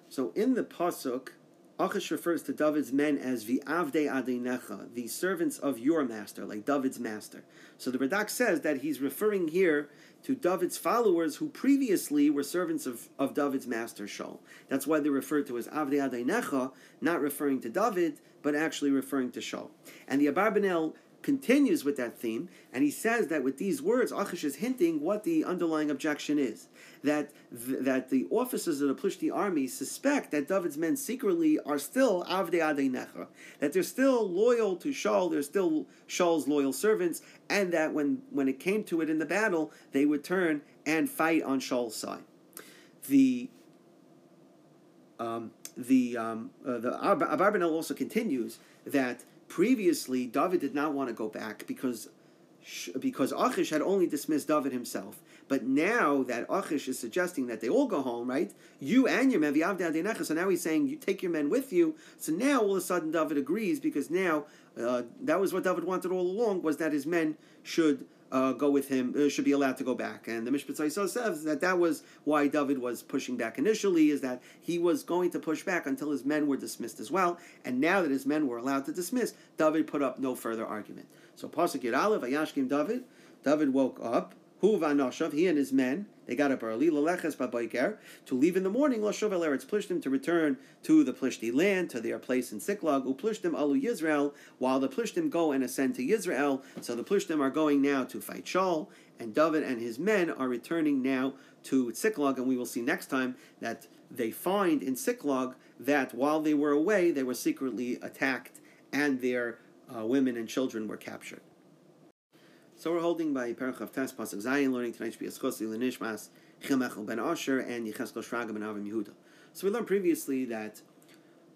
So in the pasuk, Achish refers to David's men as Vi'avde Adenecha, the servants of your master, like David's master. So the Radak says that he's referring here to David's followers who previously were servants of, of David's master Shaul. That's why they're referred to as Avde Adenecha, not referring to David, but actually referring to Shaul. And the Abarbanel continues with that theme, and he says that with these words, Achish is hinting what the underlying objection is. That, th- that the officers of the Plishti army suspect that David's men secretly are still Avdei Adei Necha, that they're still loyal to Shaul, they're still Shaul's loyal servants, and that when, when it came to it in the battle, they would turn and fight on Shaul's side. The um, the um, uh, the Abarbanel also continues that Previously, David did not want to go back because because Achish had only dismissed David himself. But now that Achish is suggesting that they all go home, right? You and your men, so now he's saying you take your men with you. So now all of a sudden David agrees because now uh, that was what David wanted all along was that his men should uh, go with him, uh, should be allowed to go back. And the Mishpat says that that was why David was pushing back initially, is that he was going to push back until his men were dismissed as well. And now that his men were allowed to dismiss, David put up no further argument. So Pasuk Yiralev, Ayashkim David, David woke up, He and his men, they got up early, to leave in the morning, Lashav El Eretz Plishtim, to return to the Plishti land, to their place in Siklag, Uplishtim Alu Yisrael, while the Plishtim go and ascend to Yisrael. So the Plishtim are going now to fight Shaul, and David and his men are returning now to Siklag, and we will see next time that they find in Siklag that while they were away, they were secretly attacked and their uh, women and children were captured. So we're holding by Perach Tes Pasuk Zayin, learning tonight should be Eschos Nishmas Chilmechel ben Asher and Yecheskel Shraga ben Avim Yehuda. So we learned previously that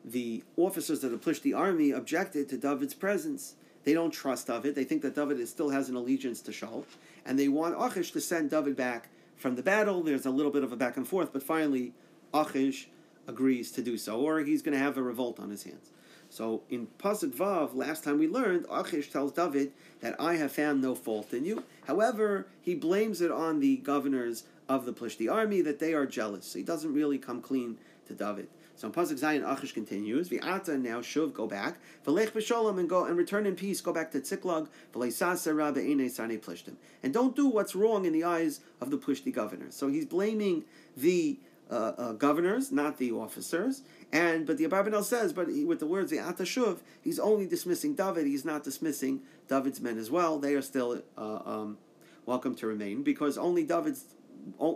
the officers that of the army objected to David's presence. They don't trust David. They think that David is, still has an allegiance to Shaul, and they want Achish to send David back from the battle. There's a little bit of a back and forth, but finally Achish agrees to do so, or he's going to have a revolt on his hands. So in Pasuk Vav, last time we learned, Achish tells David that I have found no fault in you. However, he blames it on the governors of the Plishti army that they are jealous. So he doesn't really come clean to David. So in Pasuk Zayin, Achish continues, V'ata now shuv, go back, V'lech b'sholom, and go and return in peace, go back to Tziklag, V'leisasa rabbe sarne plishtim. And don't do what's wrong in the eyes of the Plishti governors. So he's blaming the uh, uh, governors, not the officers. And but the Abarbanel says, but he, with the words the Atashuv, he's only dismissing David. He's not dismissing David's men as well. They are still uh, um, welcome to remain because only David's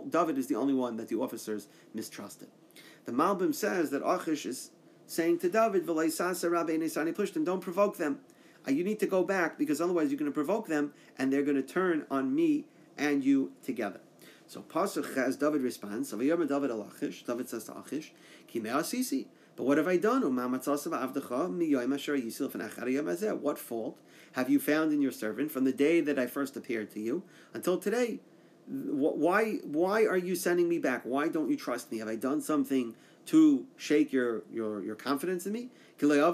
David is the only one that the officers mistrusted. The Malbim says that Achish is saying to David, don't provoke them. Uh, you need to go back because otherwise you're going to provoke them and they're going to turn on me and you together. So Pasuk has David responds, David says to Achish, But what have I done? What fault have you found in your servant from the day that I first appeared to you until today? Why, why are you sending me back? Why don't you trust me? Have I done something to shake your, your, your confidence in me? That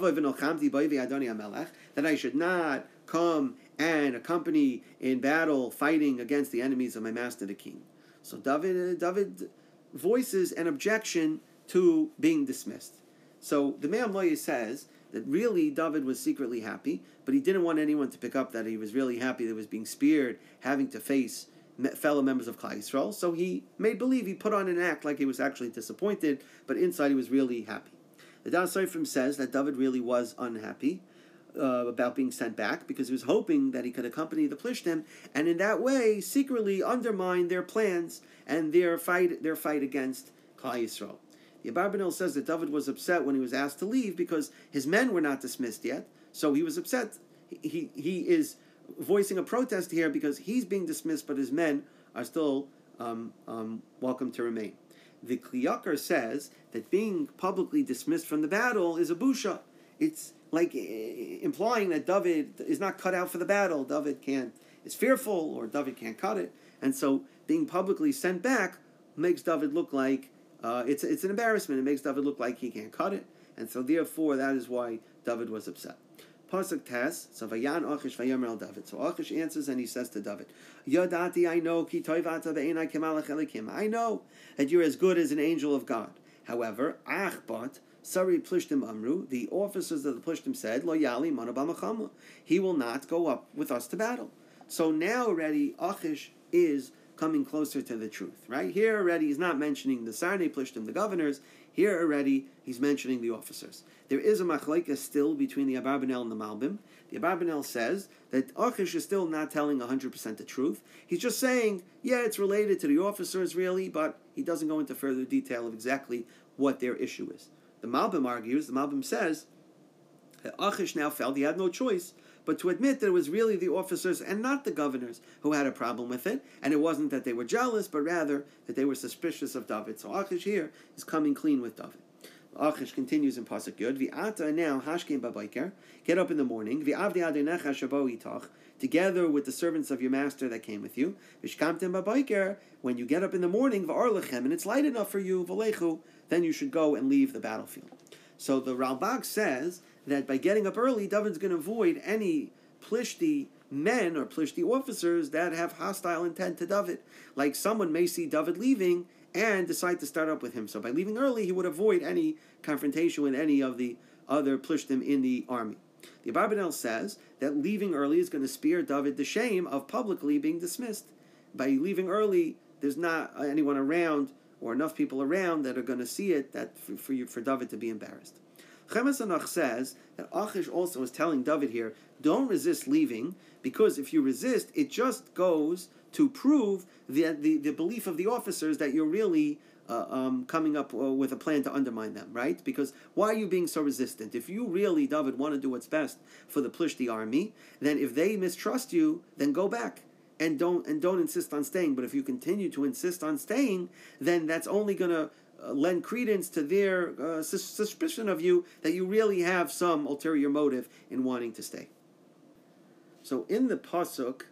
I should not come and accompany in battle fighting against the enemies of my master the king. So David, David voices an objection to being dismissed. So the Me'am Lo'ez says that really David was secretly happy, but he didn't want anyone to pick up that he was really happy that he was being speared, having to face fellow members of Klal Yisrael. So he made believe, he put on an act like he was actually disappointed, but inside he was really happy. The Das Sofrim says that David really was unhappy, uh, about being sent back because he was hoping that he could accompany the Plishtim and in that way secretly undermine their plans and their fight their fight against Klal Yisrael. The Abarbanel says that David was upset when he was asked to leave because his men were not dismissed yet, so he was upset. He, he, he is voicing a protest here because he's being dismissed, but his men are still um, um, welcome to remain. The Kli Yakar says that being publicly dismissed from the battle is a busha. It's like eh, implying that David is not cut out for the battle. David can't is fearful, or David can't cut it, and so being publicly sent back makes David look like uh, it's it's an embarrassment. It makes David look like he can't cut it, and so therefore that is why David was upset. Pasuk Tes, so Vayan Achish Vayomer El David. So Achish answers and he says to David, Yodati, I know, ki toivata. I know that you're as good as an angel of God. However, Achbat, Sari Plishtim Amru, the officers of the Plishtim said, Lo Yali Manabamachama. He will not go up with us to battle. So now already Achish is coming closer to the truth, right? Here already he's not mentioning the Sarne Plishtim, the governors. Here already he's mentioning the officers. There is a machleka still between the Abarbanel and the Malbim. The Abarbanel says that Achish is still not telling 100% the truth. He's just saying, yeah, it's related to the officers really, but he doesn't go into further detail of exactly what their issue is. The Malbim argues, the Malbim says, that Achish now felt he had no choice but to admit that it was really the officers and not the governors who had a problem with it, and it wasn't that they were jealous, but rather that they were suspicious of David. So Achish here is coming clean with David. Achish continues in Pasuk Yud. V'ata now hashkim babayker. Get up in the morning. V'avdi adonecha shabo itach. Together with the servants of your master that came with you. V'shkamtem babayker. When you get up in the morning, v'arlechem, and it's light enough for you, v'lechu, then you should go and leave the battlefield. So the Ralbag says that by getting up early, David's going to avoid any plishti men or plishti officers that have hostile intent to David. Like someone may see David leaving and decide to start up with him. So by leaving early, he would avoid any confrontation with any of the other plishtim in the army. The Abarbanel says that leaving early is going to spare David the shame of publicly being dismissed. By leaving early, there's not anyone around or enough people around that are going to see it that for, for, you, for David to be embarrassed. Chemes Anach says that Achish also is telling David here, don't resist leaving, because if you resist, it just goes to prove the, the, the belief of the officers that you're really uh, um, coming up uh, with a plan to undermine them, right? Because why are you being so resistant? If you really, David, want to do what's best for the Plishti army, then if they mistrust you, then go back and don't and don't insist on staying. But if you continue to insist on staying, then that's only going to lend credence to their uh, suspicion of you that you really have some ulterior motive in wanting to stay. So in the pasuk,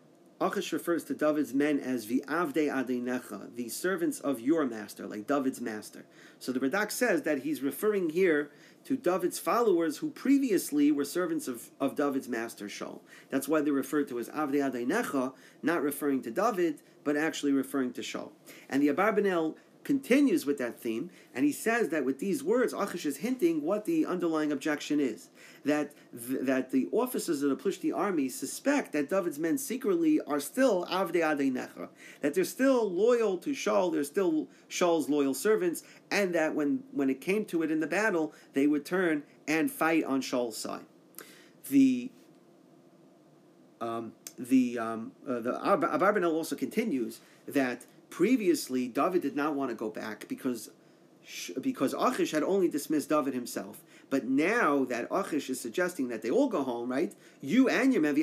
Achish refers to David's men as Vi'avde Adenecha, the servants of your master, like David's master. So the Radak says that he's referring here to David's followers who previously were servants of, of David's master Shaul. That's why they're referred to as Avde Adenecha, not referring to David, but actually referring to Shaul. And the Abarbanel continues with that theme, and he says that with these words, Achish is hinting what the underlying objection is. That, th- that the officers of the Plishti army suspect that David's men secretly are still Avdei Adei that they're still loyal to Shaul, they're still Shaul's loyal servants, and that when, when it came to it in the battle, they would turn and fight on Shaul's side. The um, the um, uh, the Abarbanel also continues that Previously, David did not want to go back because because Achish had only dismissed David himself. But now that Achish is suggesting that they all go home, right? You and your men,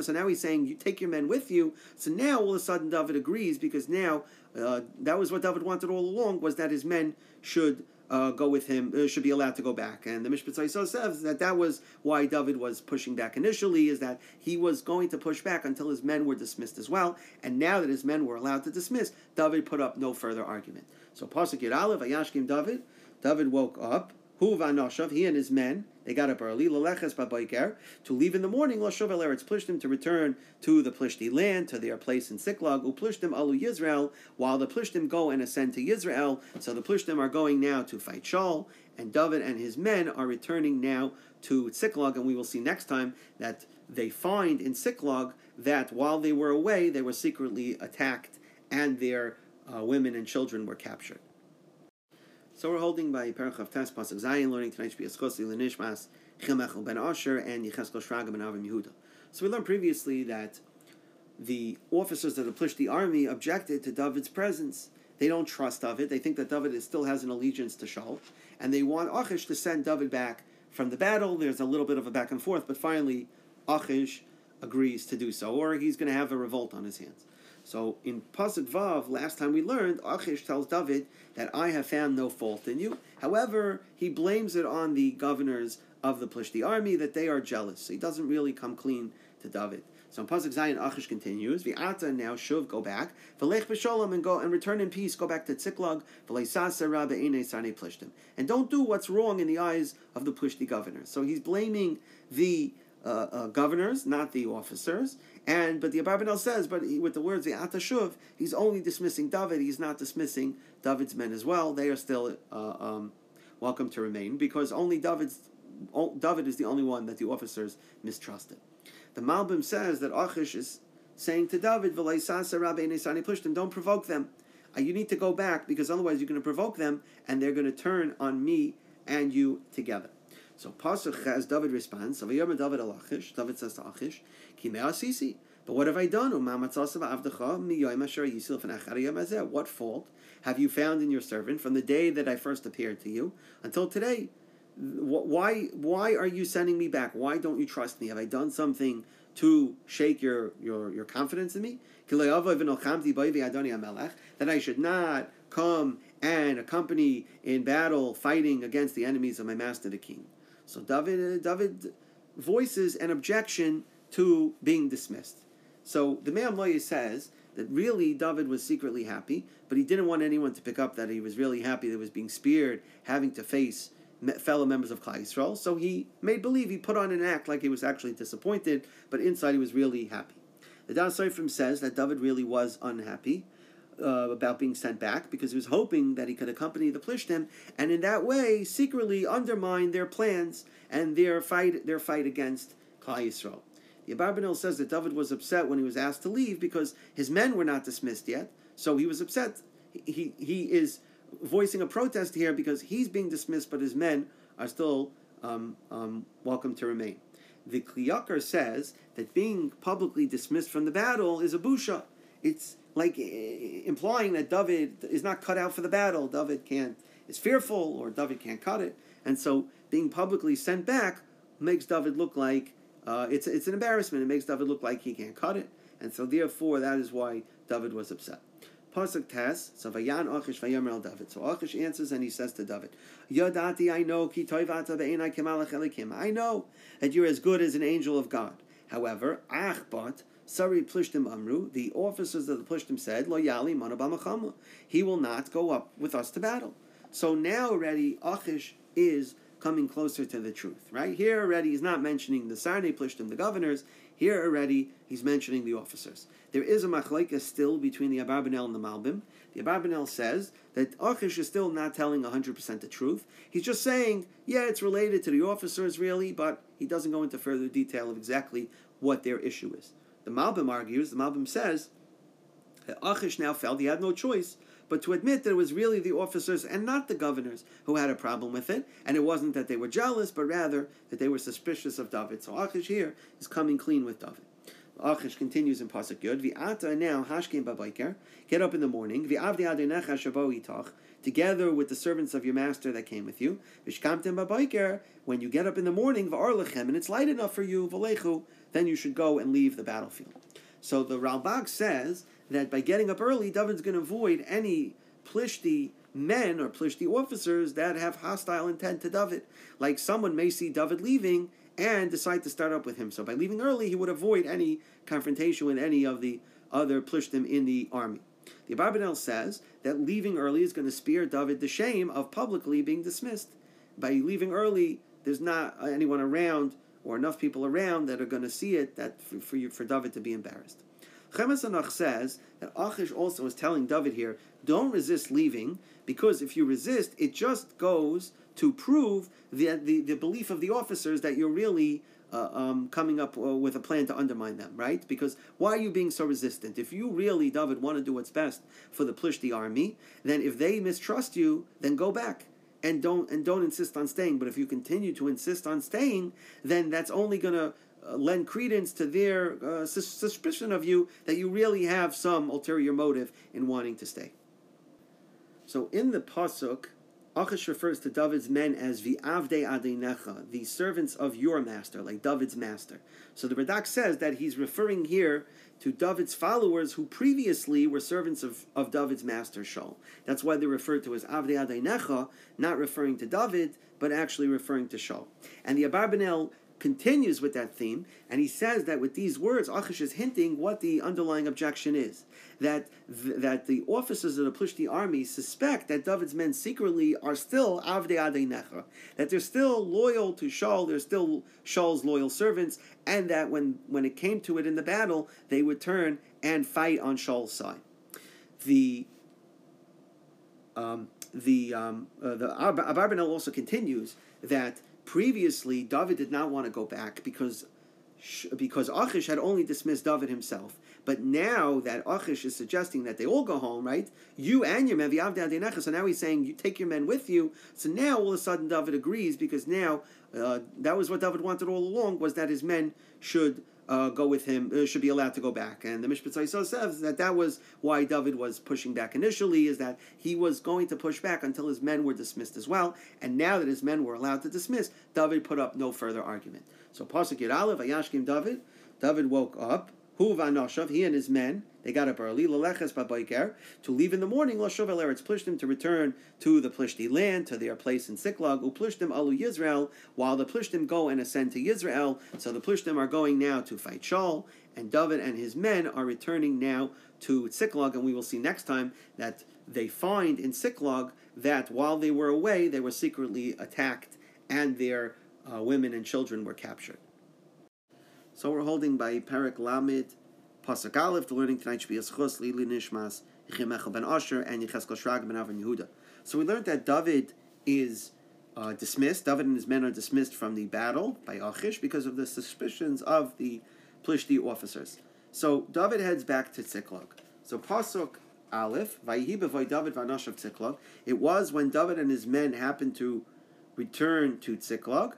so now he's saying you take your men with you. So now all of a sudden David agrees because now uh, that was what David wanted all along was that his men should uh, go with him, uh, should be allowed to go back. And the Mishpat says that that was why David was pushing back initially, is that he was going to push back until his men were dismissed as well. And now that his men were allowed to dismiss, David put up no further argument. So Pasuk Yud Ayashkim David, David woke up, Hu Vanoshav, he and his men, they got up early, to leave in the morning, Lashav El Eretz Plishtim, to return to the Plishti land, to their place in Siklag, Uplishtim Alu Yisrael, while the Plishtim go and ascend to Yisrael. So the Plishtim are going now to fight Shaul, and David and his men are returning now to Siklag, and we will see next time that they find in Siklag that while they were away, they were secretly attacked, and their uh, women and children were captured. So we're holding by Perach of Tes Pasuk Zayin, learning tonight should be Eschosi Lenishmas Chimechel Ben Asher and Yecheskel Shraga Ben Avim Yehuda. So we learned previously that the officers of the Plishti army objected to David's presence, They don't trust David. They think that David is, still has an allegiance to Shaul, and they want Achish to send David back from the battle. There's a little bit of a back and forth, but finally Achish agrees to do so, or he's going to have a revolt on his hands. So in Pasuk Vav, last time we learned, Achish tells David that I have found no fault in you. However, he blames it on the governors of the Plishti army that they are jealous. So he doesn't really come clean to David. So in Pasuk Zayin, Achish continues, V'ata now shuv, go back, V'lech b'sholom, and go and return in peace, go back to Tziklag, V'leisasa rabbe ene sarne plishtim. And don't do what's wrong in the eyes of the Plishti governors. So he's blaming the uh, uh, governors, not the officers. And but the Abarbanel says, but he, with the words the Atashuv, he's only dismissing David. He's not dismissing David's men as well. They are still uh, um, welcome to remain because only David's David is the only one that the officers mistrusted. The Malbim says that Achish is saying to David, "V'leisase Rabeinu Sanipush them. don't provoke them. Uh, you need to go back because otherwise you're going to provoke them and they're going to turn on me and you together. So Pasuk has David responds, David Achish, David says to Achish, Asisi. But what have I done? What fault have you found in your servant from the day that I first appeared to you until today? why why are you sending me back? Why don't you trust me? Have I done something to shake your your, your confidence in me? That I should not come and accompany in battle fighting against the enemies of my master the king. So David uh, David voices an objection to being dismissed. So the Me'am says that really David was secretly happy, but he didn't want anyone to pick up that he was really happy that he was being speared, having to face fellow members of Klal Yisrael. So he made believe, he put on an act like he was actually disappointed, but inside he was really happy. The Das Sofrim says that David really was unhappy uh, about being sent back because he was hoping that he could accompany the Plishtim and in that way secretly undermine their plans and their fight their fight against Klal Yisrael. The Abarbanel says that David was upset when he was asked to leave because his men were not dismissed yet, so he was upset. He, he, he is voicing a protest here because he's being dismissed, but his men are still um, um, welcome to remain. The Kli Yakar says that being publicly dismissed from the battle is a busha. It's like eh, implying that David is not cut out for the battle. David can't is fearful, or David can't cut it, and so being publicly sent back makes David look like uh, it's it's an embarrassment. It makes David look like he can't cut it, and so therefore that is why David was upset. Pasuk Tes, so Vayan Achish Vayomer El David. So Achish answers and he says to David, Yodati, I know, ki toivata be'enai kemalach elikim. I know that you're as good as an angel of God. However, Achbat, Sari Plishtim Amru, the officers of the Plishtim said, Lo Yali Manabamachamu. He will not go up with us to battle. So now already Achish is coming closer to the truth, right? Here already he's not mentioning the Sarne Plishtim, the governors. Here already he's mentioning the officers. There is a machleka still between the Abarbanel and the Malbim. The Abarbanel says that Achish is still not telling 100% the truth. He's just saying, yeah, it's related to the officers really, but he doesn't go into further detail of exactly what their issue is. The Malbim argues, the Malbim says, that Achish now felt he had no choice but to admit that it was really the officers and not the governors who had a problem with it, and it wasn't that they were jealous, but rather that they were suspicious of David. So Achish here is coming clean with David. Achish continues in Pasuk Yud. V'ata now hashkim babayker. Get up in the morning. V'avdi adenecha shabo itach. Together with the servants of your master that came with you. V'shkamtem babayker. When you get up in the morning, v'arlechem, and it's light enough for you, v'lechu, then you should go and leave the battlefield. So the Ralbag says that by getting up early, David's going to avoid any plishti men or plishti officers that have hostile intent to David. Like someone may see David leaving and decide to start up with him. So by leaving early, he would avoid any confrontation with any of the other plishtim in the army. The Abarbanel says that leaving early is going to spare David the shame of publicly being dismissed. By leaving early, there's not anyone around or enough people around that are going to see it that for, for, you, for David to be embarrassed. Chemes Anach says that Achish also is telling David here, don't resist leaving, because if you resist, it just goes to prove the, the, the belief of the officers that you're really uh, um, coming up uh, with a plan to undermine them, right? Because why are you being so resistant? If you really, David, want to do what's best for the Plishti army, then if they mistrust you, then go back and don't and don't insist on staying. But if you continue to insist on staying, then that's only going to uh, lend credence to their uh, suspicion of you that you really have some ulterior motive in wanting to stay. So in the pasuk, Achish refers to David's men as Vi'avde Adinecha, the servants of your master, like David's master. So the Radak says that he's referring here to David's followers who previously were servants of, of David's master Shaul. That's why they're referred to as Avde Adinecha, not referring to David, but actually referring to Shaul. And the Abarbanel continues with that theme, and he says that with these words, Achish is hinting what the underlying objection is. That th- that the officers of the Plishti army suspect that David's men secretly are still Avdei Adei Necha, that they're still loyal to Shaul, they're still Shaul's loyal servants, and that when, when it came to it in the battle, they would turn and fight on Shaul's side. The um, the um, uh, the Abarbanel also continues that Previously, David did not want to go back because because Achish had only dismissed David himself. But now that Achish is suggesting that they all go home, right? You and your men, so now he's saying you take your men with you. So now all of a sudden David agrees because now uh, that was what David wanted all along was that his men should uh, go with him, uh, should be allowed to go back. And the Mishpat says that that was why David was pushing back initially, is that he was going to push back until his men were dismissed as well. And now that his men were allowed to dismiss, David put up no further argument. So Pasuk Yiralev, Ayashkim David, David woke up, Hu Vanoshav, he and his men, they got up early, to leave in the morning, Lashav El Eretz Plishtim, to return to the Plishti land, to their place in Siklag, Uplishtim Alu Yisrael, while the Plishtim go and ascend to Yisrael. So the Plishtim are going now to fight Shaul, and David and his men are returning now to Siklag, and we will see next time that they find in Siklag that while they were away, they were secretly attacked, and their uh, women and children were captured. So we're holding by Perik Lamed Pasuk Aleph, the learning tonight should be Eschus, Lili Nishmas, Yechim ben Asher, and Yecheskel Shrag ben Avon Yehuda. So we learned that David is uh, dismissed. David and his men are dismissed from the battle by Achish because of the suspicions of the Plishti officers. So David heads back to Tziklag. So Pasuk Aleph, Vayihi David Vanashav Tziklag. It was when David and his men happened to return to Tziklag.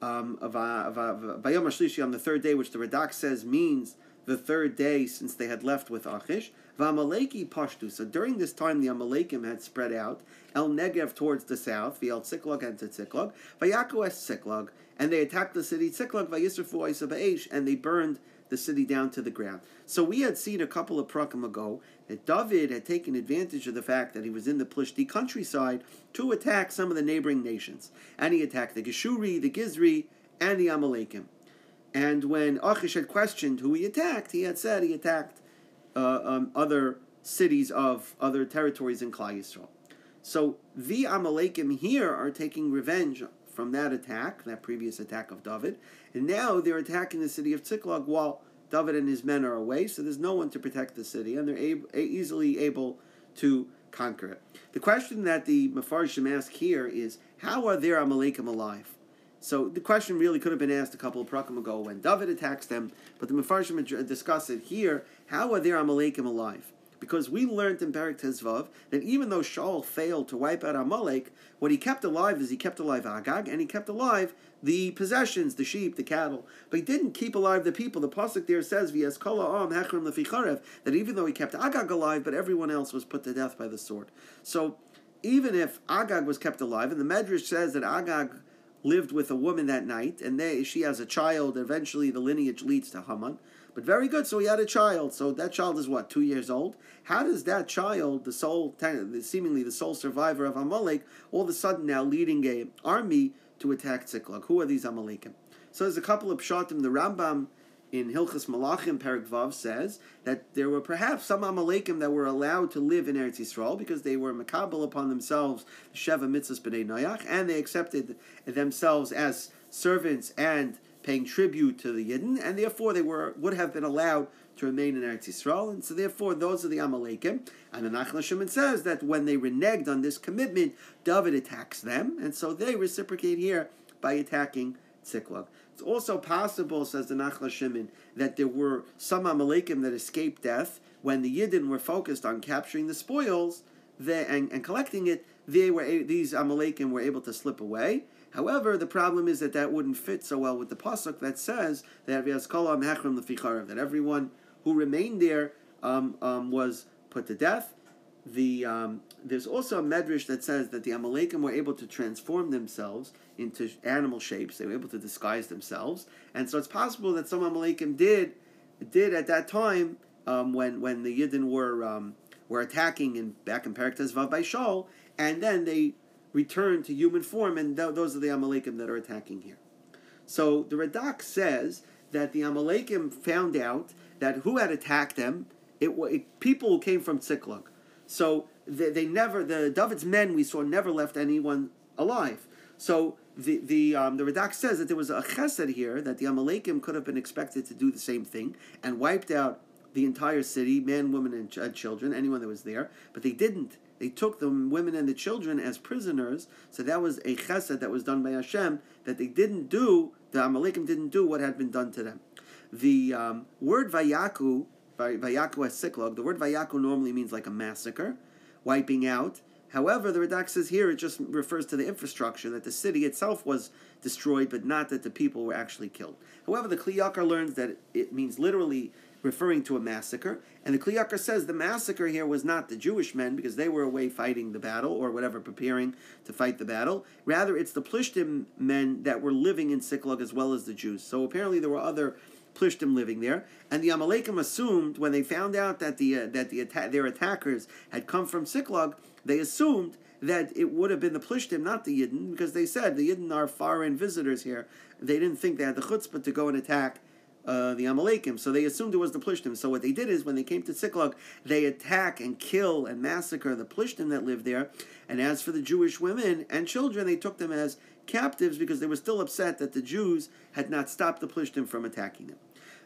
Um, on the third day, which the Radak says means the third day since they had left with Achish. V'amaleki pashtu. So during this time, the Amalekim had spread out El Negev towards the south, v'el Tziklag and to Tziklag, v'yaku es Tziklag, and they attacked the city Tziklag v'yisrafu Isabaish, and they burned the city down to the ground. So we had seen a couple of prakim ago that David had taken advantage of the fact that he was in the Plishti countryside to attack some of the neighboring nations, and he attacked the Geshuri, the Gizri, and the Amalekim. And when Achish had questioned who he attacked, he had said he attacked uh, um, other cities of other territories in Klal Yisrael. So the Amalekim here are taking revenge from that attack, that previous attack of David, and now they're attacking the city of Tziklag while David and his men are away. So there's no one to protect the city, and they're able, easily able to conquer it. The question that the Mefarshim ask here is, how are their Amalekim alive? So the question really could have been asked a couple of prakim ago when David attacks them, but the Mefarshim discuss it here. How are their Amalekim alive? Because we learned in Perik Tezvav that even though Shaul failed to wipe out Amalek, what he kept alive is he kept alive Agag and he kept alive the possessions, the sheep, the cattle. But he didn't keep alive the people. The pasuk there says, "V'yas kol am hechrim leficharev," that even though he kept Agag alive, but everyone else was put to death by the sword. So even if Agag was kept alive, and the Medrash says that Agag lived with a woman that night, and they, she has a child. Eventually, the lineage leads to Haman. But very good. So he had a child. So that child is what two years old. How does that child, the sole, seemingly the sole survivor of Amalek, all of a sudden now leading a army to attack Ziklag? Who are these Amalekim? So there's a couple of pshatim. The Rambam in Hilchas Malachim Perik Vav says that there were perhaps some Amalekim that were allowed to live in Eretz Yisrael because they were makabel upon themselves the Sheva Mitzvahs B'nai Noach, and they accepted themselves as servants and paying tribute to the Yidden, and therefore they were would have been allowed to remain in Eretz Yisrael, and so therefore those are the Amalekim. And the Nachla Shimon says that when they reneged on this commitment, David attacks them, and so they reciprocate here by attacking Tziklag. It's also possible, says the Nachla Shimon, that there were some Amalekim that escaped death when the Yidden were focused on capturing the spoils and, and collecting it. They were these Amalekim were able to slip away. However, the problem is that that wouldn't fit so well with the pasuk that says that that everyone who remained there um, um, was put to death. The um, there's also a medrash that says that the Amalekim were able to transform themselves into animal shapes. They were able to disguise themselves, and so it's possible that some Amalekim did did at that time um, when when the Yidden were um, were attacking in back in Paraktas Vav by Shaul, and then they returned to human form, and th- those are the Amalekim that are attacking here. So the Radak says that the Amalekim found out that who had attacked them. It, it people who came from Tziklag. So they, they never the David's men we saw never left anyone alive. So the the um, the Radak says that there was a chesed here that the Amalekim could have been expected to do the same thing and wiped out the entire city, man, women, and ch- children, anyone that was there, but they didn't. They took the women and the children as prisoners. So that was a chesed that was done by Hashem that they didn't do. The Amalekim didn't do what had been done to them. The um, word vayaku Vayaku Siklog. The word Vayaku normally means like a massacre, wiping out. However, the Radak says here it just refers to the infrastructure, that the city itself was destroyed, but not that the people were actually killed. However, the Kli Yakar learns that it means literally referring to a massacre, and the Kli Yakar says the massacre here was not the Jewish men because they were away fighting the battle or whatever, preparing to fight the battle. Rather, it's the Plishtim men that were living in Siklag as well as the Jews. So apparently there were other Plishtim living there, and the Amalekim assumed when they found out that the uh, that the atta- their attackers had come from Siklag, they assumed that it would have been the Plishtim, not the Yidden, because they said the Yidden are foreign visitors here. They didn't think they had the chutzpah to go and attack uh, the Amalekim, so they assumed it was the Plishtim. So what they did is, when they came to Siklag, they attack and kill and massacre the Plishtim that lived there. And as for the Jewish women and children, they took them as captives because they were still upset that the Jews had not stopped the Plishtim from attacking them.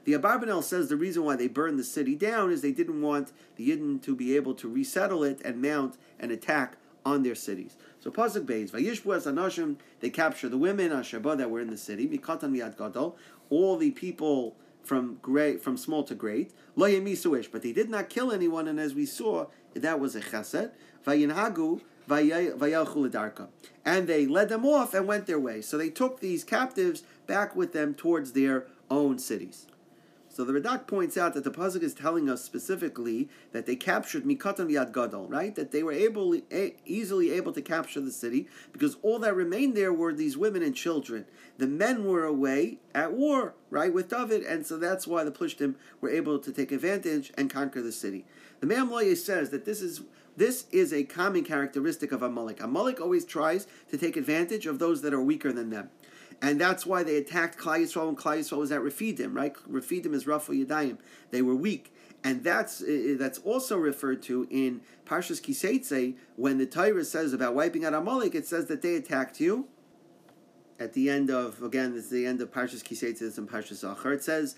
The Abarbanel says the reason why they burned the city down is they didn't want the Yidden to be able to resettle it and mount an attack on their cities. So Pasuk Beis, Vayishbu as Anashim, they capture the women, Ashaba, that were in the city, Mikatan Miad Gadol, all the people from great, from small to great, Lo Yemisuish, but they did not kill anyone, and as we saw, that was a chesed. Vayinhagu, and they led them off and went their way. So they took these captives back with them towards their own cities. So the Radak points out that the pasuk is telling us specifically that they captured Mikatan Yad Gadol, right? That they were able, easily able to capture the city because all that remained there were these women and children. The men were away at war, right, with David, and so that's why the Plishtim were able to take advantage and conquer the city. The Me'am says that this is this is a common characteristic of Amalek. Amalek always tries to take advantage of those that are weaker than them and that's why they attacked Klal Yisrael when Klal Yisrael was at Refidim, right? Refidim is Rafu Yadayim. They were weak. And that's uh, uh, that's also referred to in Parshas Kiseitze when the Torah says about wiping out Amalek. It says that they attacked you. At the end of again, this is the end of Parshas Kiseitze and Parshas Zachar. It says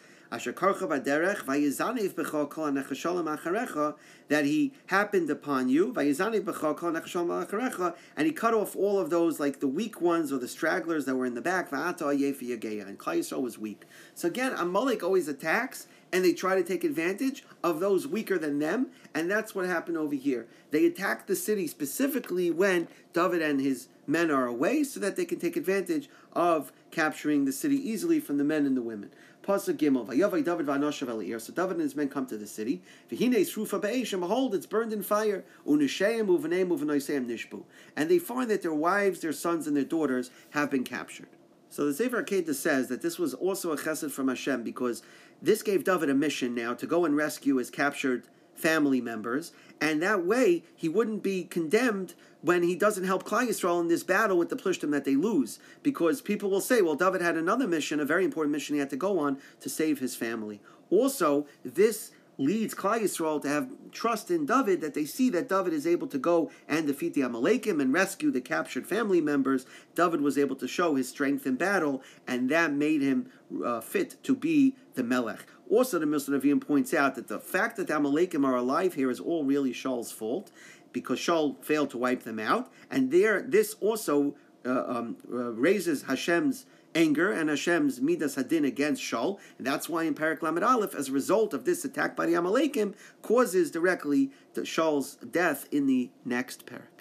That he happened upon you and he cut off all of those like the weak ones or the stragglers that were in the back and Klal was weak. So again, Amalek always attacks and they try to take advantage of those weaker than them, and that's what happened over here. They attack the city specifically when David and his men are away, so that they can take advantage of capturing the city easily from the men and the women. Pasuk Gimel, Vayavai David v'anoshav So David and his men come to the city. V'hine srufa and behold, it's burned in fire. Nishbu. And they find that their wives, their sons, and their daughters have been captured. So the Sefer Akedah says that this was also a chesed from Hashem because this gave David a mission now to go and rescue his captured family members, and that way he wouldn't be condemned when he doesn't help Klal Yisrael in this battle with the Plishtim that they lose, because people will say, well, David had another mission, a very important mission he had to go on to save his family. Also, this leads Klal Yisrael to have trust in David that they see that David is able to go and defeat the Amalekim and rescue the captured family members. David was able to show his strength in battle, and that made him uh, fit to be the Melech. Also, the Mishnah points out that the fact that the Amalekim are alive here is all really Shaul's fault because Shaul failed to wipe them out, and there this also uh, um, uh, raises Hashem's anger and Hashem's midas hadin against Shaul, and that's why in Parak Lamed Aleph, as a result of this attack by the Amalekim, causes directly Shaul's death in the next parak.